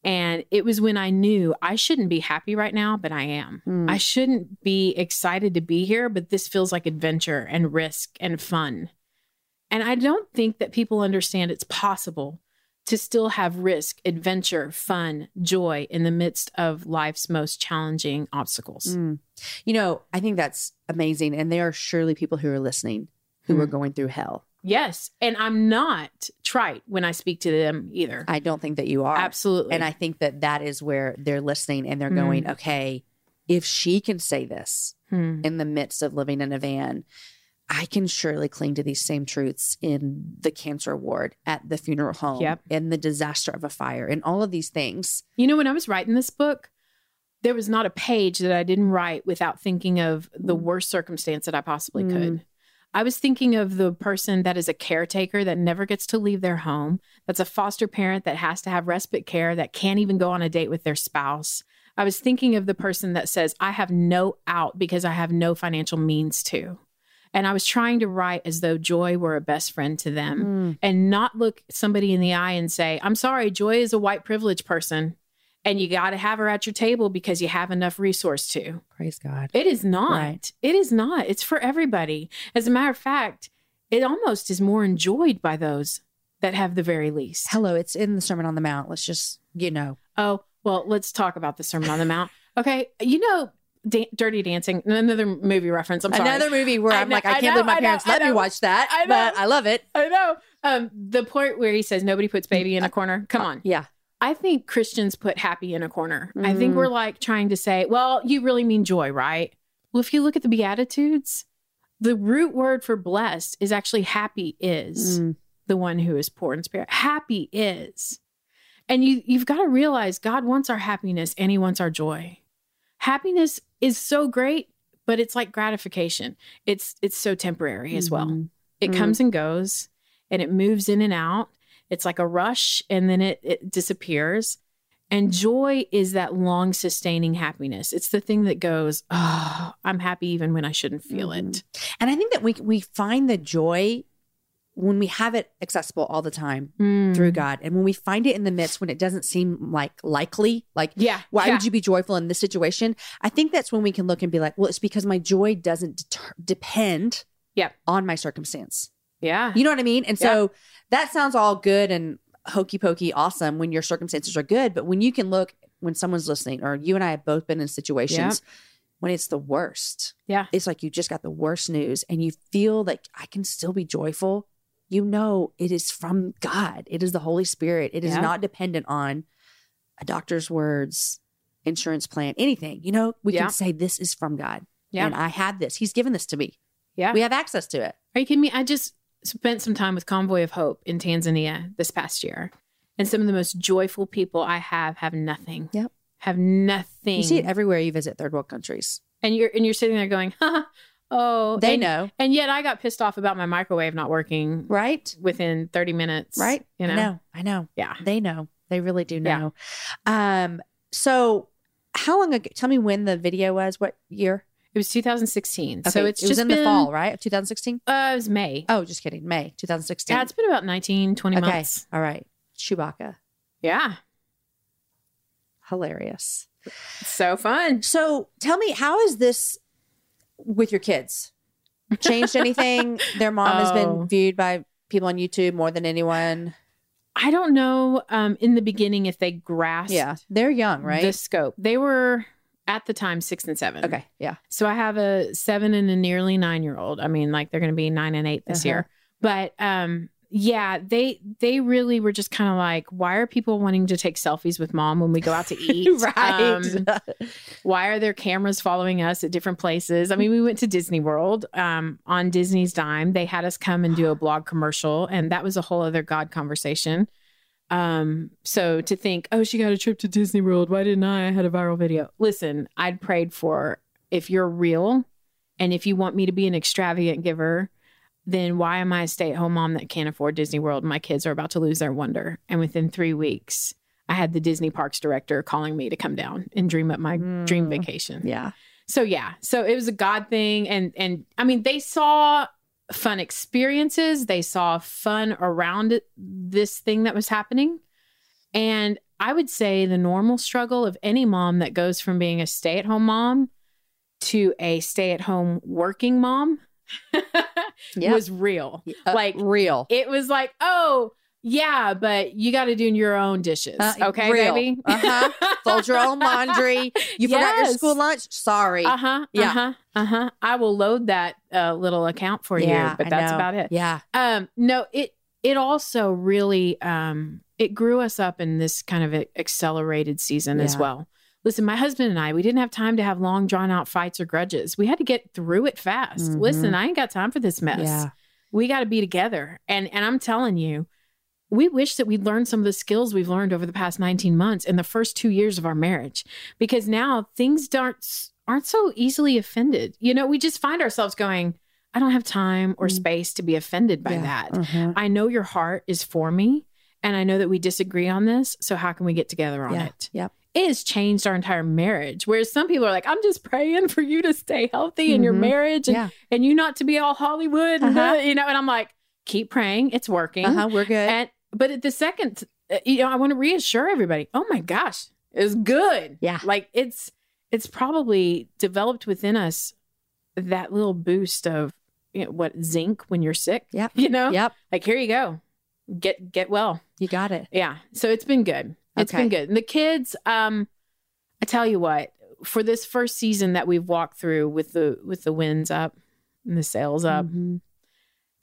[SPEAKER 2] And it was when I knew I shouldn't be happy right now, but I am.
[SPEAKER 1] Hmm.
[SPEAKER 2] I shouldn't be excited to be here, but this feels like adventure and risk and fun. And I don't think that people understand it's possible to still have risk, adventure, fun, joy in the midst of life's most challenging obstacles.
[SPEAKER 1] Mm. You know, I think that's amazing. And there are surely people who are listening who are
[SPEAKER 2] Mm.
[SPEAKER 1] going through hell.
[SPEAKER 2] Yes. And I'm not trite when I speak to them either.
[SPEAKER 1] I don't think that you are.
[SPEAKER 2] Absolutely.
[SPEAKER 1] And I think that that is where they're listening and they're
[SPEAKER 2] Mm.
[SPEAKER 1] going, okay, if she can say this
[SPEAKER 2] Hmm.
[SPEAKER 1] in the midst of living in a van, I can surely cling to these same truths in the cancer ward, at the funeral home,
[SPEAKER 2] Yep.
[SPEAKER 1] in the disaster of a fire, in all of these things.
[SPEAKER 2] You know, when I was writing this book, there was not a page that I didn't write without thinking of the worst circumstance that I possibly
[SPEAKER 1] Mm.
[SPEAKER 2] could. I was thinking of the person that is a caretaker that never gets to leave their home, that's a foster parent that has to have respite care, that can't even go on a date with their spouse. I was thinking of the person that says, I have no out because I have no financial means to. And I was trying to write as though joy were a best friend to them mm. and not look somebody in the eye and say, I'm sorry, Joy is a white privileged person and you got to have her at your table because you have enough resource to.
[SPEAKER 1] Praise God.
[SPEAKER 2] It is not.
[SPEAKER 1] Right.
[SPEAKER 2] It is not. It's for everybody. As a matter of fact, it almost is more enjoyed by those that have the very least.
[SPEAKER 1] Hello, it's in the Sermon on the Mount. Let's just, you know,
[SPEAKER 2] Oh, well, let's talk about the Sermon on the Mount. Okay. You know, da- Dirty Dancing, another movie reference. I'm sorry.
[SPEAKER 1] another movie where
[SPEAKER 2] I
[SPEAKER 1] I'm
[SPEAKER 2] know-
[SPEAKER 1] like, I
[SPEAKER 2] I
[SPEAKER 1] can't
[SPEAKER 2] know,
[SPEAKER 1] believe my
[SPEAKER 2] know,
[SPEAKER 1] parents let me watch that,
[SPEAKER 2] I
[SPEAKER 1] but
[SPEAKER 2] know.
[SPEAKER 1] I love it.
[SPEAKER 2] I know. Um, the point where he says nobody puts baby in a corner. Come on.
[SPEAKER 1] Yeah.
[SPEAKER 2] I think Christians put happy in a corner. I think
[SPEAKER 1] Mm.
[SPEAKER 2] we're like trying to say, well, you really mean joy, right? Well, if you look at the Beatitudes, the root word for blessed is actually happy is
[SPEAKER 1] Mm.
[SPEAKER 2] the one who is poor in spirit. Happy is. And you you've got to realize God wants our happiness and he wants our joy. Happiness is so great, but it's like gratification. It's it's so temporary as well.
[SPEAKER 1] Mhm.
[SPEAKER 2] It
[SPEAKER 1] Mm.
[SPEAKER 2] comes and goes and it moves in and out. It's like a rush and then it, it disappears. And joy is that long sustaining happiness. It's the thing that goes, oh, I'm happy even when I shouldn't feel it.
[SPEAKER 1] And I think that we we find the joy when we have it accessible all the time
[SPEAKER 2] Mm.
[SPEAKER 1] through God, and when we find it in the midst when it doesn't seem like likely, like
[SPEAKER 2] Yeah.
[SPEAKER 1] why
[SPEAKER 2] yeah.
[SPEAKER 1] would you be joyful in this situation? I think that's when we can look and be like, well, it's because my joy doesn't deter- depend
[SPEAKER 2] Yep.
[SPEAKER 1] on my circumstance.
[SPEAKER 2] Yeah.
[SPEAKER 1] You know what I mean? And so that sounds all good and hokey pokey awesome when your circumstances are good. But when you can look, when someone's listening, or you and I have both been in situations when it's the worst,
[SPEAKER 2] Yeah.
[SPEAKER 1] it's like you just got the worst news and you feel like I can still be joyful. You know, it is from God, it is the Holy Spirit, it is
[SPEAKER 2] Yeah.
[SPEAKER 1] not dependent on a doctor's words, insurance plan, anything. You know, we
[SPEAKER 2] Yeah.
[SPEAKER 1] can say this is from God.
[SPEAKER 2] Yeah.
[SPEAKER 1] And I have this. He's given this to me.
[SPEAKER 2] Yeah.
[SPEAKER 1] We have access to it.
[SPEAKER 2] Are you kidding me? I just spent some time with Convoy of Hope in Tanzania this past year. And some of the most joyful people I have have nothing.
[SPEAKER 1] Yep.
[SPEAKER 2] Have nothing.
[SPEAKER 1] You see it everywhere you visit third world countries.
[SPEAKER 2] and you're and you're sitting there going, huh, oh
[SPEAKER 1] They
[SPEAKER 2] and,
[SPEAKER 1] know,
[SPEAKER 2] And yet I got pissed off about my microwave not working
[SPEAKER 1] right?
[SPEAKER 2] within 30 minutes.
[SPEAKER 1] Right?
[SPEAKER 2] You know?
[SPEAKER 1] I know. I know.
[SPEAKER 2] Yeah.
[SPEAKER 1] They know. They really do
[SPEAKER 2] Yeah.
[SPEAKER 1] know. Um, so how long ago tell me when the video was, what year?
[SPEAKER 2] It was 2016.
[SPEAKER 1] Okay,
[SPEAKER 2] so it's
[SPEAKER 1] it was in
[SPEAKER 2] been,
[SPEAKER 1] the fall, right? 2016?
[SPEAKER 2] Uh, it was May.
[SPEAKER 1] Oh, just kidding. May 2016.
[SPEAKER 2] Yeah, it's been about 19, 20
[SPEAKER 1] okay.
[SPEAKER 2] months.
[SPEAKER 1] All right. Chewbacca.
[SPEAKER 2] Yeah.
[SPEAKER 1] Hilarious.
[SPEAKER 2] So fun.
[SPEAKER 1] So tell me, how is this with your kids? Changed anything? Their mom has
[SPEAKER 2] Oh.
[SPEAKER 1] been viewed by people on YouTube more than anyone.
[SPEAKER 2] I don't know um, in the beginning if they grasped
[SPEAKER 1] Yeah. They're young, right?
[SPEAKER 2] the scope. They were at the time six and seven.
[SPEAKER 1] okay. Yeah.
[SPEAKER 2] So I have a seven and a nearly nine year old. I mean, like they're going to be nine and eight this
[SPEAKER 1] Uh-huh.
[SPEAKER 2] year. But um, yeah, they they really were just kind of like, why are people wanting to take selfies with mom when we go out to eat?
[SPEAKER 1] right.
[SPEAKER 2] Um, why are there cameras following us at different places? I mean, we went to Disney World um, on Disney's dime. They had us come and do a blog commercial, and that was a whole other God conversation. Um, so to think, oh, she got a trip to Disney World. Why didn't I? I had a viral video. Listen, I'd prayed for if you're real and if you want me to be an extravagant giver, then why am I a stay at home mom that can't afford Disney World? My kids are about to lose their wonder. And within three weeks, I had the Disney parks director calling me to come down and dream up my dream
[SPEAKER 1] Mm.
[SPEAKER 2] vacation.
[SPEAKER 1] yeah.
[SPEAKER 2] So yeah, so it was a God thing, and and I mean they saw fun experiences, they saw fun around it, this thing that was happening, and I would say the normal struggle of any mom that goes from being a stay at home mom to a stay at home working mom
[SPEAKER 1] Yeah.
[SPEAKER 2] was real.
[SPEAKER 1] Uh,
[SPEAKER 2] like
[SPEAKER 1] real.
[SPEAKER 2] it was like, oh yeah, but you got to do your own dishes,
[SPEAKER 1] Uh,
[SPEAKER 2] okay,
[SPEAKER 1] real.
[SPEAKER 2] baby?
[SPEAKER 1] Uh-huh. Fold your own laundry. You forgot your school lunch. Sorry.
[SPEAKER 2] Uh huh.
[SPEAKER 1] Yeah.
[SPEAKER 2] Uh huh. Uh huh. I will load that uh, little account for
[SPEAKER 1] Yeah,
[SPEAKER 2] you, but
[SPEAKER 1] I
[SPEAKER 2] that's
[SPEAKER 1] know.
[SPEAKER 2] about it.
[SPEAKER 1] Yeah.
[SPEAKER 2] Um, no, it it also really um it grew us up in this kind of a- accelerated season as well. Listen, my husband and I, we didn't have time to have long drawn out fights or grudges. We had to get through it fast.
[SPEAKER 1] Mhm.
[SPEAKER 2] Listen, I ain't got time for this mess.
[SPEAKER 1] Yeah.
[SPEAKER 2] We got to be together. And and I'm telling you, we wish that we'd learned some of the skills we've learned over the past 19 months in the first 2 years of our marriage because now things aren't aren't so easily offended. You know, we just find ourselves going, I don't have time or
[SPEAKER 1] Mm.
[SPEAKER 2] space to be offended by
[SPEAKER 1] Yeah.
[SPEAKER 2] that.
[SPEAKER 1] Uh-huh.
[SPEAKER 2] I know your heart is for me and I know that we disagree on this, so how can we get together on
[SPEAKER 1] Yeah.
[SPEAKER 2] it?
[SPEAKER 1] Yep.
[SPEAKER 2] It has changed our entire marriage. Whereas some people are like, I'm just praying for you to stay healthy in your
[SPEAKER 1] Mhm.
[SPEAKER 2] marriage and,
[SPEAKER 1] Yeah.
[SPEAKER 2] and you not to be all Hollywood, and,
[SPEAKER 1] Uh-huh.
[SPEAKER 2] uh, you know. And I'm like, keep praying, it's working.
[SPEAKER 1] Uh-huh. We're good.
[SPEAKER 2] And but at the second, uh, you know, I want to reassure everybody. Oh my gosh, it's good.
[SPEAKER 1] Yeah.
[SPEAKER 2] like it's it's probably developed within us that little boost of you know, what zinc when you're sick.
[SPEAKER 1] Yep.
[SPEAKER 2] you know,
[SPEAKER 1] yep.
[SPEAKER 2] like here you go, get get well.
[SPEAKER 1] You got it.
[SPEAKER 2] Yeah, so it's been good. It's
[SPEAKER 1] Okay.
[SPEAKER 2] been good. And the kids, um, I tell you what, for this first season that we've walked through with the with the winds up and the sails up,
[SPEAKER 1] Mhm.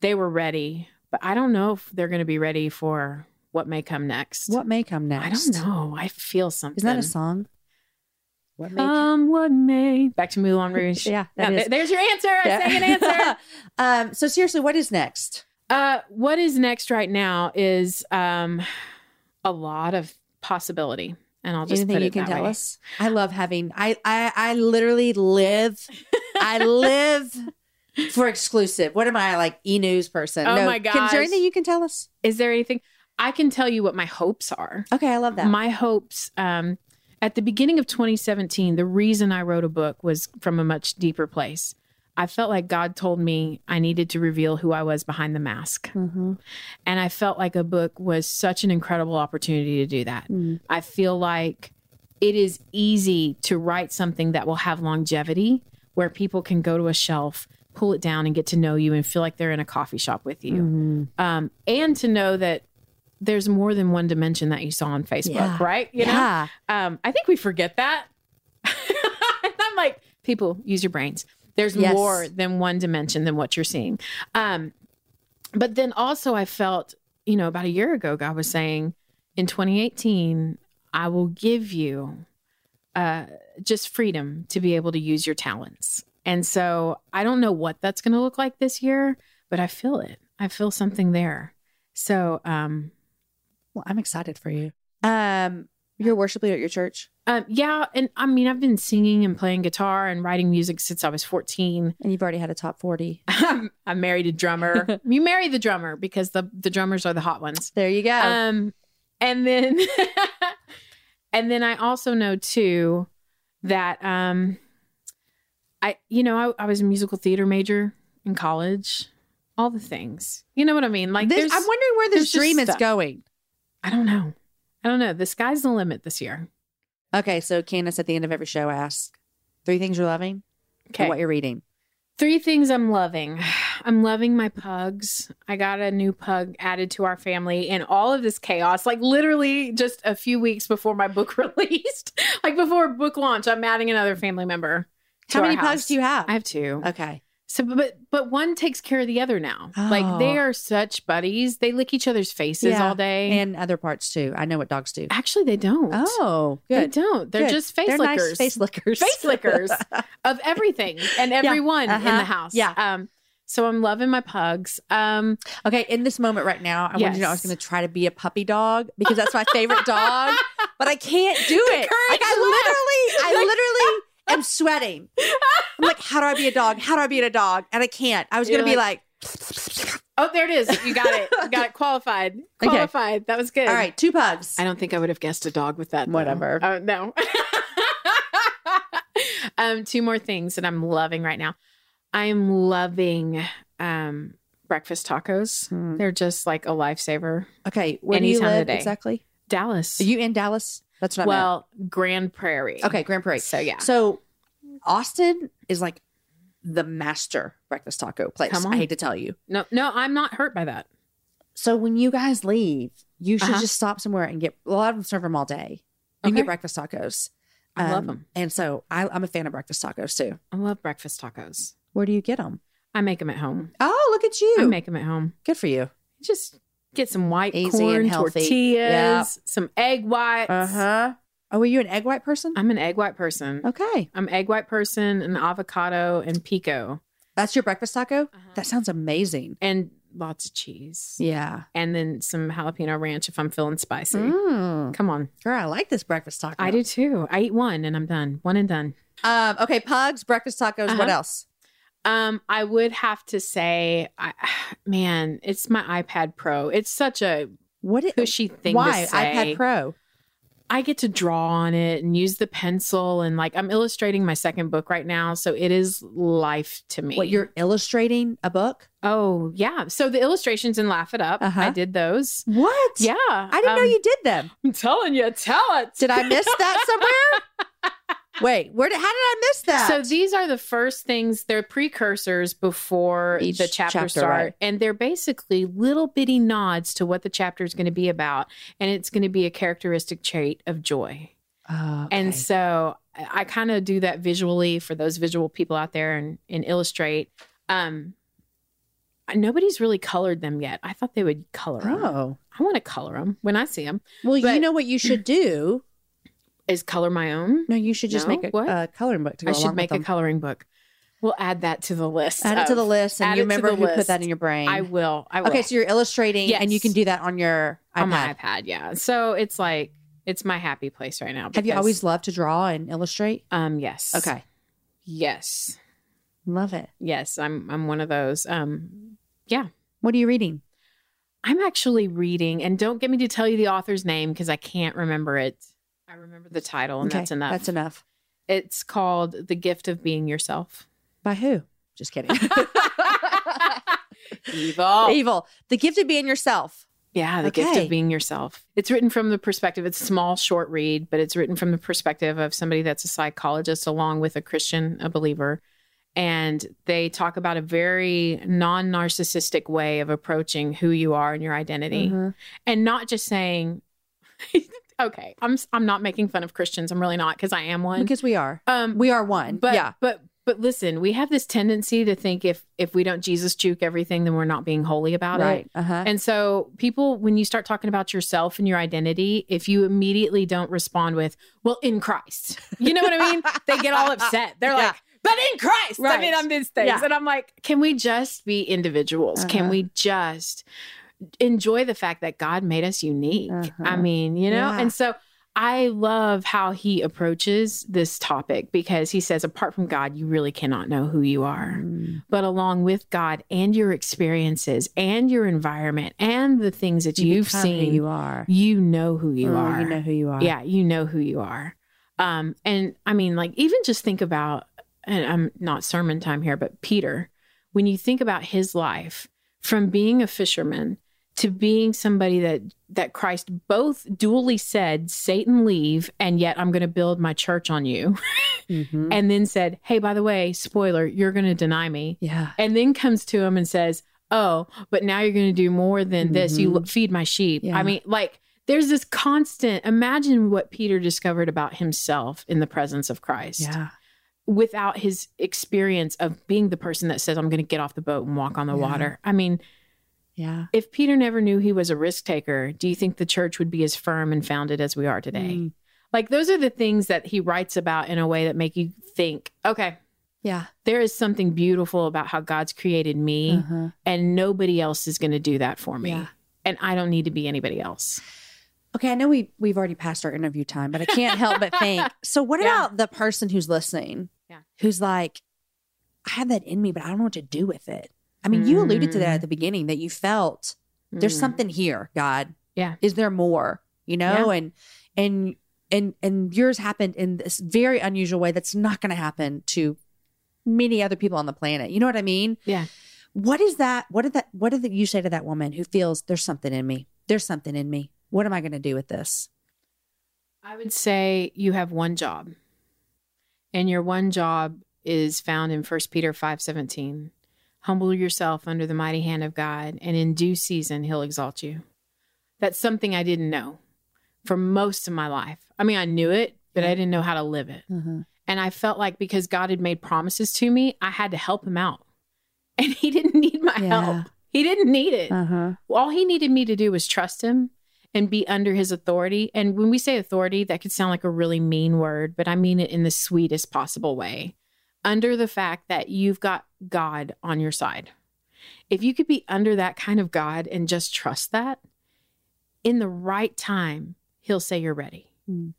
[SPEAKER 2] they were ready. But I don't know if they're going to be ready for what may come next.
[SPEAKER 1] What may come next?
[SPEAKER 2] I don't know. I feel something.
[SPEAKER 1] Isn't that a song? What may
[SPEAKER 2] Um, what may back to Moulin Rouge.
[SPEAKER 1] Yeah, that
[SPEAKER 2] Yeah,
[SPEAKER 1] is.
[SPEAKER 2] th- there's your answer. I
[SPEAKER 1] Yeah.
[SPEAKER 2] sang an answer.
[SPEAKER 1] um, so seriously, what is next?
[SPEAKER 2] uh, what is next right now is um a lot of possibility, and I'll just
[SPEAKER 1] Anything
[SPEAKER 2] put
[SPEAKER 1] you
[SPEAKER 2] it
[SPEAKER 1] can
[SPEAKER 2] that
[SPEAKER 1] tell
[SPEAKER 2] way.
[SPEAKER 1] us? I love having. I I I literally live. I live for exclusive. What am I like? E news person?
[SPEAKER 2] Oh my
[SPEAKER 1] Can, is there anything you can tell us?
[SPEAKER 2] Is there anything I can tell you what my hopes are?
[SPEAKER 1] Okay, I love that.
[SPEAKER 2] My hopes um, at the beginning of 2017, the reason I wrote a book was from a much deeper place. I felt like God told me I needed to reveal who I was behind the mask.
[SPEAKER 1] mm-hmm.
[SPEAKER 2] And I felt like a book was such an incredible opportunity to do that.
[SPEAKER 1] Mm.
[SPEAKER 2] I feel like it is easy to write something that will have longevity where people can go to a shelf, pull it down, and get to know you and feel like they're in a coffee shop with you.
[SPEAKER 1] Mm-hmm.
[SPEAKER 2] Um, and to know that there's more than one dimension that you saw on Facebook,
[SPEAKER 1] Yeah.
[SPEAKER 2] right? You know,
[SPEAKER 1] yeah.
[SPEAKER 2] um, I think we forget that. I'm like, people use your brains. There's
[SPEAKER 1] Yes.
[SPEAKER 2] more than one dimension than what you're seeing. Um, but then also, I felt, you know, about a year ago, God was saying, in 2018, I will give you uh, just freedom to be able to use your talents. And so I don't know what that's going to look like this year, but I feel it. I feel something there. So, um,
[SPEAKER 1] Well, I'm excited for you. Um, you're a worship leader at your church,
[SPEAKER 2] Um, yeah, and I mean, I've been singing and playing guitar and writing music since I was 14.
[SPEAKER 1] and you've already had a top forty.
[SPEAKER 2] i'm married a drummer. you marry the drummer because the the drummers are the hot ones.
[SPEAKER 1] There you go.
[SPEAKER 2] Um, and then, and then I also know too that um, I you know I, I was a musical theater major in college. All the things, you know what I mean? Like,
[SPEAKER 1] This- I'm wondering where this dream is going.
[SPEAKER 2] I don't know. Oh, I don't know. The sky's the limit this year.
[SPEAKER 1] Okay, so Candace, at the end of every show, asks three things you're loving
[SPEAKER 2] Okay.
[SPEAKER 1] what you're reading.
[SPEAKER 2] Three things I'm loving. I'm loving my pugs. I got a new pug added to our family in all of this chaos, like literally just a few weeks before my book released, like before book launch. I'm adding another family member.
[SPEAKER 1] How many
[SPEAKER 2] house.
[SPEAKER 1] pugs do you have?
[SPEAKER 2] I have two.
[SPEAKER 1] okay.
[SPEAKER 2] So, but but one takes care of the other now. Like they
[SPEAKER 1] Oh.
[SPEAKER 2] are such buddies. They lick each other's faces
[SPEAKER 1] Yeah,
[SPEAKER 2] all day.
[SPEAKER 1] and other parts too. I know what dogs do.
[SPEAKER 2] Actually, they don't.
[SPEAKER 1] Oh,
[SPEAKER 2] they don't. They're
[SPEAKER 1] Good.
[SPEAKER 2] just face
[SPEAKER 1] They're
[SPEAKER 2] lickers.
[SPEAKER 1] nice face lickers.
[SPEAKER 2] face lickers of everything and everyone in
[SPEAKER 1] uh-huh,
[SPEAKER 2] the house.
[SPEAKER 1] yeah.
[SPEAKER 2] Um. So I'm loving my pugs. Um.
[SPEAKER 1] Okay, in this moment right now, I wanted to know I was going to try to be a puppy dog because that's my favorite dog, but I can't do it. Like I literally, I literally am sweating. I'm like, how do I be a dog? How do I be a dog? And I can't. I was going to be like,
[SPEAKER 2] Oh, there it is. You got it. You got it. Qualified.
[SPEAKER 1] Okay.
[SPEAKER 2] Qualified. That was good.
[SPEAKER 1] all right, two pugs.
[SPEAKER 2] I don't think I would have guessed a dog with that.
[SPEAKER 1] Whatever.
[SPEAKER 2] Oh no. um, two more things that I'm loving right now. I'm loving um breakfast tacos.
[SPEAKER 1] Hmm.
[SPEAKER 2] They're just like a lifesaver.
[SPEAKER 1] Okay, where do you
[SPEAKER 2] Any time of
[SPEAKER 1] live
[SPEAKER 2] the day.
[SPEAKER 1] exactly?
[SPEAKER 2] Dallas.
[SPEAKER 1] Are you in Dallas? That's what I meant.
[SPEAKER 2] well, Grand Prairie.
[SPEAKER 1] Okay, Grand Prairie.
[SPEAKER 2] So yeah.
[SPEAKER 1] So Austin is like the master breakfast taco place.
[SPEAKER 2] Come
[SPEAKER 1] I hate to tell you.
[SPEAKER 2] No, no, I'm not hurt by that.
[SPEAKER 1] So when you guys leave, you should
[SPEAKER 2] Uh-huh.
[SPEAKER 1] just stop somewhere and get. A lot of them serve them all day. You can
[SPEAKER 2] Okay.
[SPEAKER 1] get breakfast tacos.
[SPEAKER 2] I love
[SPEAKER 1] Um,
[SPEAKER 2] 'em.
[SPEAKER 1] And so I, I'm a fan of breakfast tacos too.
[SPEAKER 2] I love breakfast tacos.
[SPEAKER 1] Where do you get them?
[SPEAKER 2] I make them at home.
[SPEAKER 1] Oh, look at you!
[SPEAKER 2] I make them at home.
[SPEAKER 1] Good for you.
[SPEAKER 2] Just get some white
[SPEAKER 1] Easy
[SPEAKER 2] corn tortillas,
[SPEAKER 1] Yep.
[SPEAKER 2] some egg whites.
[SPEAKER 1] Uh huh. Oh, are you an egg white person?
[SPEAKER 2] I'm an egg white person.
[SPEAKER 1] okay,
[SPEAKER 2] I'm egg white person, an avocado and pico,
[SPEAKER 1] that's your breakfast taco.
[SPEAKER 2] Uh-huh.
[SPEAKER 1] That sounds amazing.
[SPEAKER 2] and lots of cheese,
[SPEAKER 1] Yeah.
[SPEAKER 2] and then some jalapeno ranch if I'm feeling spicy.
[SPEAKER 1] Mm.
[SPEAKER 2] Come on,
[SPEAKER 1] Girl, I like this breakfast taco.
[SPEAKER 2] I do too. I eat one and I'm done. One and done.
[SPEAKER 1] Um. Okay, pugs, breakfast tacos. What
[SPEAKER 2] Uh-huh.
[SPEAKER 1] else?
[SPEAKER 2] Um, I would have to say, I, man, it's my iPad Pro. It's such a
[SPEAKER 1] What? It,
[SPEAKER 2] pushy thing
[SPEAKER 1] why iPad Pro?
[SPEAKER 2] I get to draw on it and use the pencil and like I'm illustrating my second book right now, so it is life to me.
[SPEAKER 1] What you're illustrating a book?
[SPEAKER 2] Oh yeah, so the illustrations in Laugh It Up,
[SPEAKER 1] Uh-huh.
[SPEAKER 2] I did those.
[SPEAKER 1] What?
[SPEAKER 2] Yeah,
[SPEAKER 1] I didn't know
[SPEAKER 2] um,
[SPEAKER 1] you did them.
[SPEAKER 2] I'm telling you, tell it.
[SPEAKER 1] Did I miss that somewhere? Wait, where did? How did I miss that?
[SPEAKER 2] So these are the first things. They're precursors before
[SPEAKER 1] Each
[SPEAKER 2] the chapter,
[SPEAKER 1] chapter,
[SPEAKER 2] start,
[SPEAKER 1] right.
[SPEAKER 2] and they're basically little bitty nods to what the chapter is going to be about, and it's going to be a characteristic trait of joy.
[SPEAKER 1] Oh,
[SPEAKER 2] And so I, kind of do that visually for those visual people out there and, and illustrate. Um, nobody's really colored them yet. I thought they would color them.
[SPEAKER 1] oh,
[SPEAKER 2] I want to color them when I see them.
[SPEAKER 1] well, you know what you should do?
[SPEAKER 2] Is color my own?
[SPEAKER 1] No, you should just
[SPEAKER 2] No?
[SPEAKER 1] make a
[SPEAKER 2] What?
[SPEAKER 1] uh, coloring book to go
[SPEAKER 2] I should make a coloring book. We'll add that to the list.
[SPEAKER 1] Add it to the list, and you
[SPEAKER 2] to
[SPEAKER 1] remember who put that in your brain.
[SPEAKER 2] I will. I will.
[SPEAKER 1] Okay, so you're illustrating, and you can do that on your iPad.
[SPEAKER 2] on my iPad, yeah. So it's like it's my happy place right now.
[SPEAKER 1] Have you always loved to draw and illustrate?
[SPEAKER 2] Um. Yes.
[SPEAKER 1] Okay,
[SPEAKER 2] Yes.
[SPEAKER 1] love it.
[SPEAKER 2] Yes. I'm. I'm one of those. Um. Yeah.
[SPEAKER 1] What are you reading?
[SPEAKER 2] I'm actually reading, and don't get me to tell you the author's name because I can't remember it. I remember the title, and
[SPEAKER 1] okay,
[SPEAKER 2] that's enough.
[SPEAKER 1] That's enough.
[SPEAKER 2] It's called "The Gift of Being Yourself."
[SPEAKER 1] By who? Just kidding.
[SPEAKER 2] Evil.
[SPEAKER 1] Evil. The gift of being yourself.
[SPEAKER 2] Yeah, the gift of being yourself. It's written from the perspective, it's a small, short read, but it's written from the perspective of somebody that's a psychologist along with a Christian, a believer. And they talk about a very non narcissistic way of approaching who you are and your identity.
[SPEAKER 1] Mhm.
[SPEAKER 2] And not just saying, okay, I'm, I'm not making fun of Christians. I'm really not because I am one.
[SPEAKER 1] Because we are.
[SPEAKER 2] Um,
[SPEAKER 1] We are one.
[SPEAKER 2] but
[SPEAKER 1] yeah.
[SPEAKER 2] but but listen, we have this tendency to think if if we don't Jesus juke everything, then we're not being holy about it.
[SPEAKER 1] Right. Uh huh.
[SPEAKER 2] And so, people, when you start talking about yourself and your identity, if you immediately don't respond with, well, in Christ, you know what I mean? they get all upset. They're
[SPEAKER 1] Yeah.
[SPEAKER 2] like, but in Christ, I mean, I'm these things.
[SPEAKER 1] Yeah.
[SPEAKER 2] And I'm like, can we just be individuals? Can
[SPEAKER 1] Uh-huh.
[SPEAKER 2] we just enjoy the fact that God made us unique? I
[SPEAKER 1] Uh-huh.
[SPEAKER 2] mean, you know?
[SPEAKER 1] Yeah.
[SPEAKER 2] And so, I love how he approaches this topic because he says, apart from God, you really cannot know who you are
[SPEAKER 1] Mm.
[SPEAKER 2] but along with God and your experiences and your environment and the things that
[SPEAKER 1] You who
[SPEAKER 2] seen,
[SPEAKER 1] you are.
[SPEAKER 2] you know who you
[SPEAKER 1] Oh,
[SPEAKER 2] are.
[SPEAKER 1] You know who you are.
[SPEAKER 2] Yeah, you know who you are. Um, and I mean, like, even just think about, and I'm not sermon time here, but Peter, when you think about his life from being a fisherman to being somebody that that Christ both dually said, Satan leave, and yet I'm going to build my church on you.
[SPEAKER 1] Mhm.
[SPEAKER 2] and then said, Hey, by the way, spoiler, you're going to deny me
[SPEAKER 1] Yeah.
[SPEAKER 2] and then comes to him and says, "Oh, but now you're going to do more than this. You feed my sheep."
[SPEAKER 1] Yeah.
[SPEAKER 2] I mean, like there's this constant. Imagine what Peter discovered about himself in the presence of Christ.
[SPEAKER 1] Yeah.
[SPEAKER 2] without his experience of being the person that says, I'm going to get off the boat and walk on the
[SPEAKER 1] Yeah.
[SPEAKER 2] water. I mean,
[SPEAKER 1] Yeah.
[SPEAKER 2] if Peter never knew he was a risk taker, do you think the church would be as firm and founded as we are today?
[SPEAKER 1] Mm.
[SPEAKER 2] Like, those are the things that he writes about in a way that make you think, okay,
[SPEAKER 1] Yeah.
[SPEAKER 2] there is something beautiful about how God's created me,
[SPEAKER 1] Uh-huh.
[SPEAKER 2] and nobody else is going to do that for me.
[SPEAKER 1] Yeah.
[SPEAKER 2] And I don't need to be anybody else.
[SPEAKER 1] Okay, I know we we've already passed our interview time, but I can't help but think. So, what
[SPEAKER 2] Yeah.
[SPEAKER 1] about the person who's listening?
[SPEAKER 2] Yeah.
[SPEAKER 1] Who's like, I have that in me, but I don't know what to do with it. I mean, you alluded to that
[SPEAKER 2] Mm.
[SPEAKER 1] at the beginning that you felt there's
[SPEAKER 2] Mm.
[SPEAKER 1] something here, God.
[SPEAKER 2] Yeah.
[SPEAKER 1] Is there more? You know, and and and and yours happened in this very unusual way that's not going to happen to many other people on the planet. You know what I mean?
[SPEAKER 2] Yeah.
[SPEAKER 1] What is that? What did that? What did you say to that woman who feels there's something in me? There's something in me. What am I going to do with this?
[SPEAKER 2] I would say you have one job. And your one job is found in 1 Peter 5:17. Humble yourself under the mighty hand of God, and in due season he'll exalt you. That's something I didn't know for most of my life. I mean, I knew it, but I didn't know how to live it. And I felt like because God had made promises to me, I had to help him out. And he didn't need my
[SPEAKER 1] Yeah.
[SPEAKER 2] help. He didn't need it
[SPEAKER 1] Uh-huh.
[SPEAKER 2] all he needed me to do was trust him and be under his authority. And when we say authority, that could sound like a really mean word, but I mean it in the sweetest possible way. Under the fact that you've got God on your side. If you could be under that kind of God and just trust that, in the right time, he'll say you're ready.
[SPEAKER 1] Mm.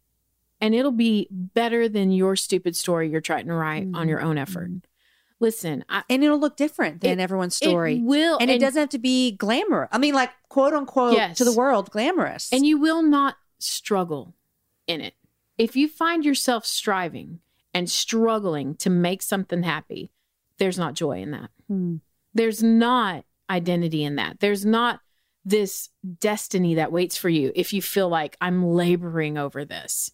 [SPEAKER 2] And it'll be better than your stupid story you're trying to write on
[SPEAKER 1] Mhm.
[SPEAKER 2] your own effort. Listen, I,
[SPEAKER 1] And it'll look different than
[SPEAKER 2] It-
[SPEAKER 1] everyone's story.
[SPEAKER 2] it will,
[SPEAKER 1] and, it doesn't have to be glamour. I mean, like quote unquote
[SPEAKER 2] Yes.
[SPEAKER 1] to the world, glamorous.
[SPEAKER 2] And you will not struggle in it. If you find yourself striving and struggling to make something happy, there's not joy in that.
[SPEAKER 1] Hmm.
[SPEAKER 2] There's not identity in that. There's not this destiny that waits for you if you feel like I'm laboring over this.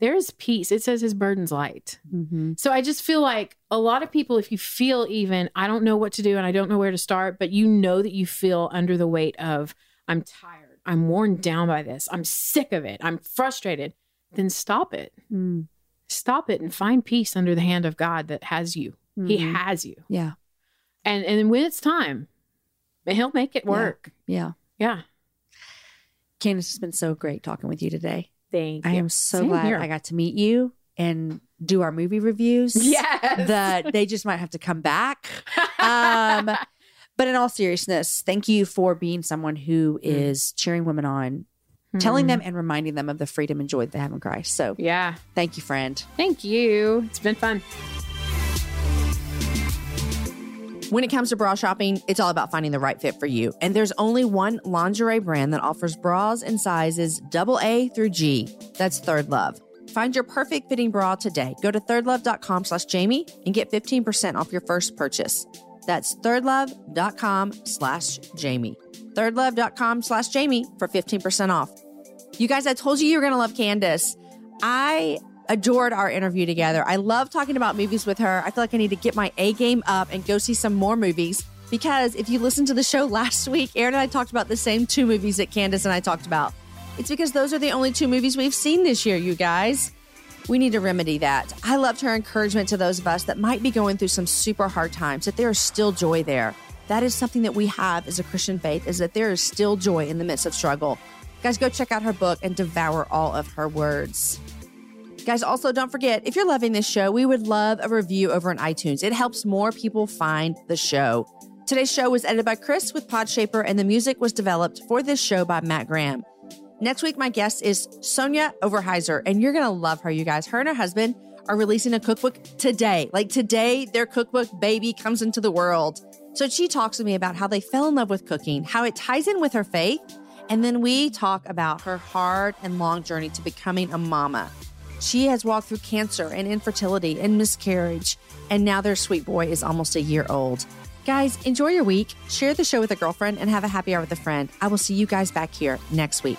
[SPEAKER 2] There is peace. It says his burden's light.
[SPEAKER 1] Mhm.
[SPEAKER 2] So I just feel like a lot of people, if you feel even, I don't know what to do and I don't know where to start, but you know that you feel under the weight of, I'm tired, I'm worn down by this, I'm sick of it, I'm frustrated, then stop it.
[SPEAKER 1] Mm.
[SPEAKER 2] Stop it and find peace under the hand of God that has you. He
[SPEAKER 1] Mhm.
[SPEAKER 2] has you.
[SPEAKER 1] Yeah.
[SPEAKER 2] And and when it's time, he'll make it
[SPEAKER 1] Yeah.
[SPEAKER 2] work.
[SPEAKER 1] Yeah.
[SPEAKER 2] Yeah.
[SPEAKER 1] Candace, it's been so great talking with you today.
[SPEAKER 2] Thank
[SPEAKER 1] I
[SPEAKER 2] you.
[SPEAKER 1] I am so
[SPEAKER 2] Same
[SPEAKER 1] glad
[SPEAKER 2] here.
[SPEAKER 1] I got to meet you and do our movie reviews.
[SPEAKER 2] Yes.
[SPEAKER 1] That they just might have to come back. Um, but in all seriousness, thank you for being someone who is cheering women on, telling
[SPEAKER 2] Mhm.
[SPEAKER 1] them and reminding them of the freedom and joy that they have in Christ. So
[SPEAKER 2] Yeah.
[SPEAKER 1] thank you, friend.
[SPEAKER 2] Thank you. It's been fun.
[SPEAKER 1] When it comes to bra shopping, it's all about finding the right fit for you. And there's only one lingerie brand that offers bras in sizes double A through G. That's ThirdLove. Find your perfect fitting bra today. Go to thirdlove.com slash Jamie and get 15% off your first purchase. That's thirdlove.com slash Jamie. Thirdlove.com slash Jamie for 15% off. You guys, I told you you were going to love Candace. I adored our interview together. I love talking about movies with her. I feel like I need to get my A game up and go see some more movies because if you listened to the show last week, Aaron and I talked about the same two movies that Candace and I talked about. It's because those are the only two movies we've seen this year, you guys. We need to remedy that. I loved her encouragement to those of us that might be going through some super hard times, that there is still joy there. That is something that we have as a Christian faith, is that there is still joy in the midst of struggle. Guys, go check out her book and devour all of her words. Guys, also don't forget, if you're loving this show, we would love a review over on iTunes. It helps more people find the show. Today's show was edited by Chris with Podshaper, and the music was developed for this show by Matt Graham. Next week, my guest is Sonja Overhiser, and you're going to love her, you guys. Her and her husband are releasing a cookbook today. Like today, their cookbook baby comes into the world. So she talks to me about how they fell in love with cooking, how it ties in with her faith, and then we talk about her hard and long journey to becoming a mama. She has walked through cancer and infertility and miscarriage, and now their sweet boy is almost a year old. Guys, enjoy your week, share the show with a girlfriend, and have a happy hour with a friend. I will see you guys back here next week.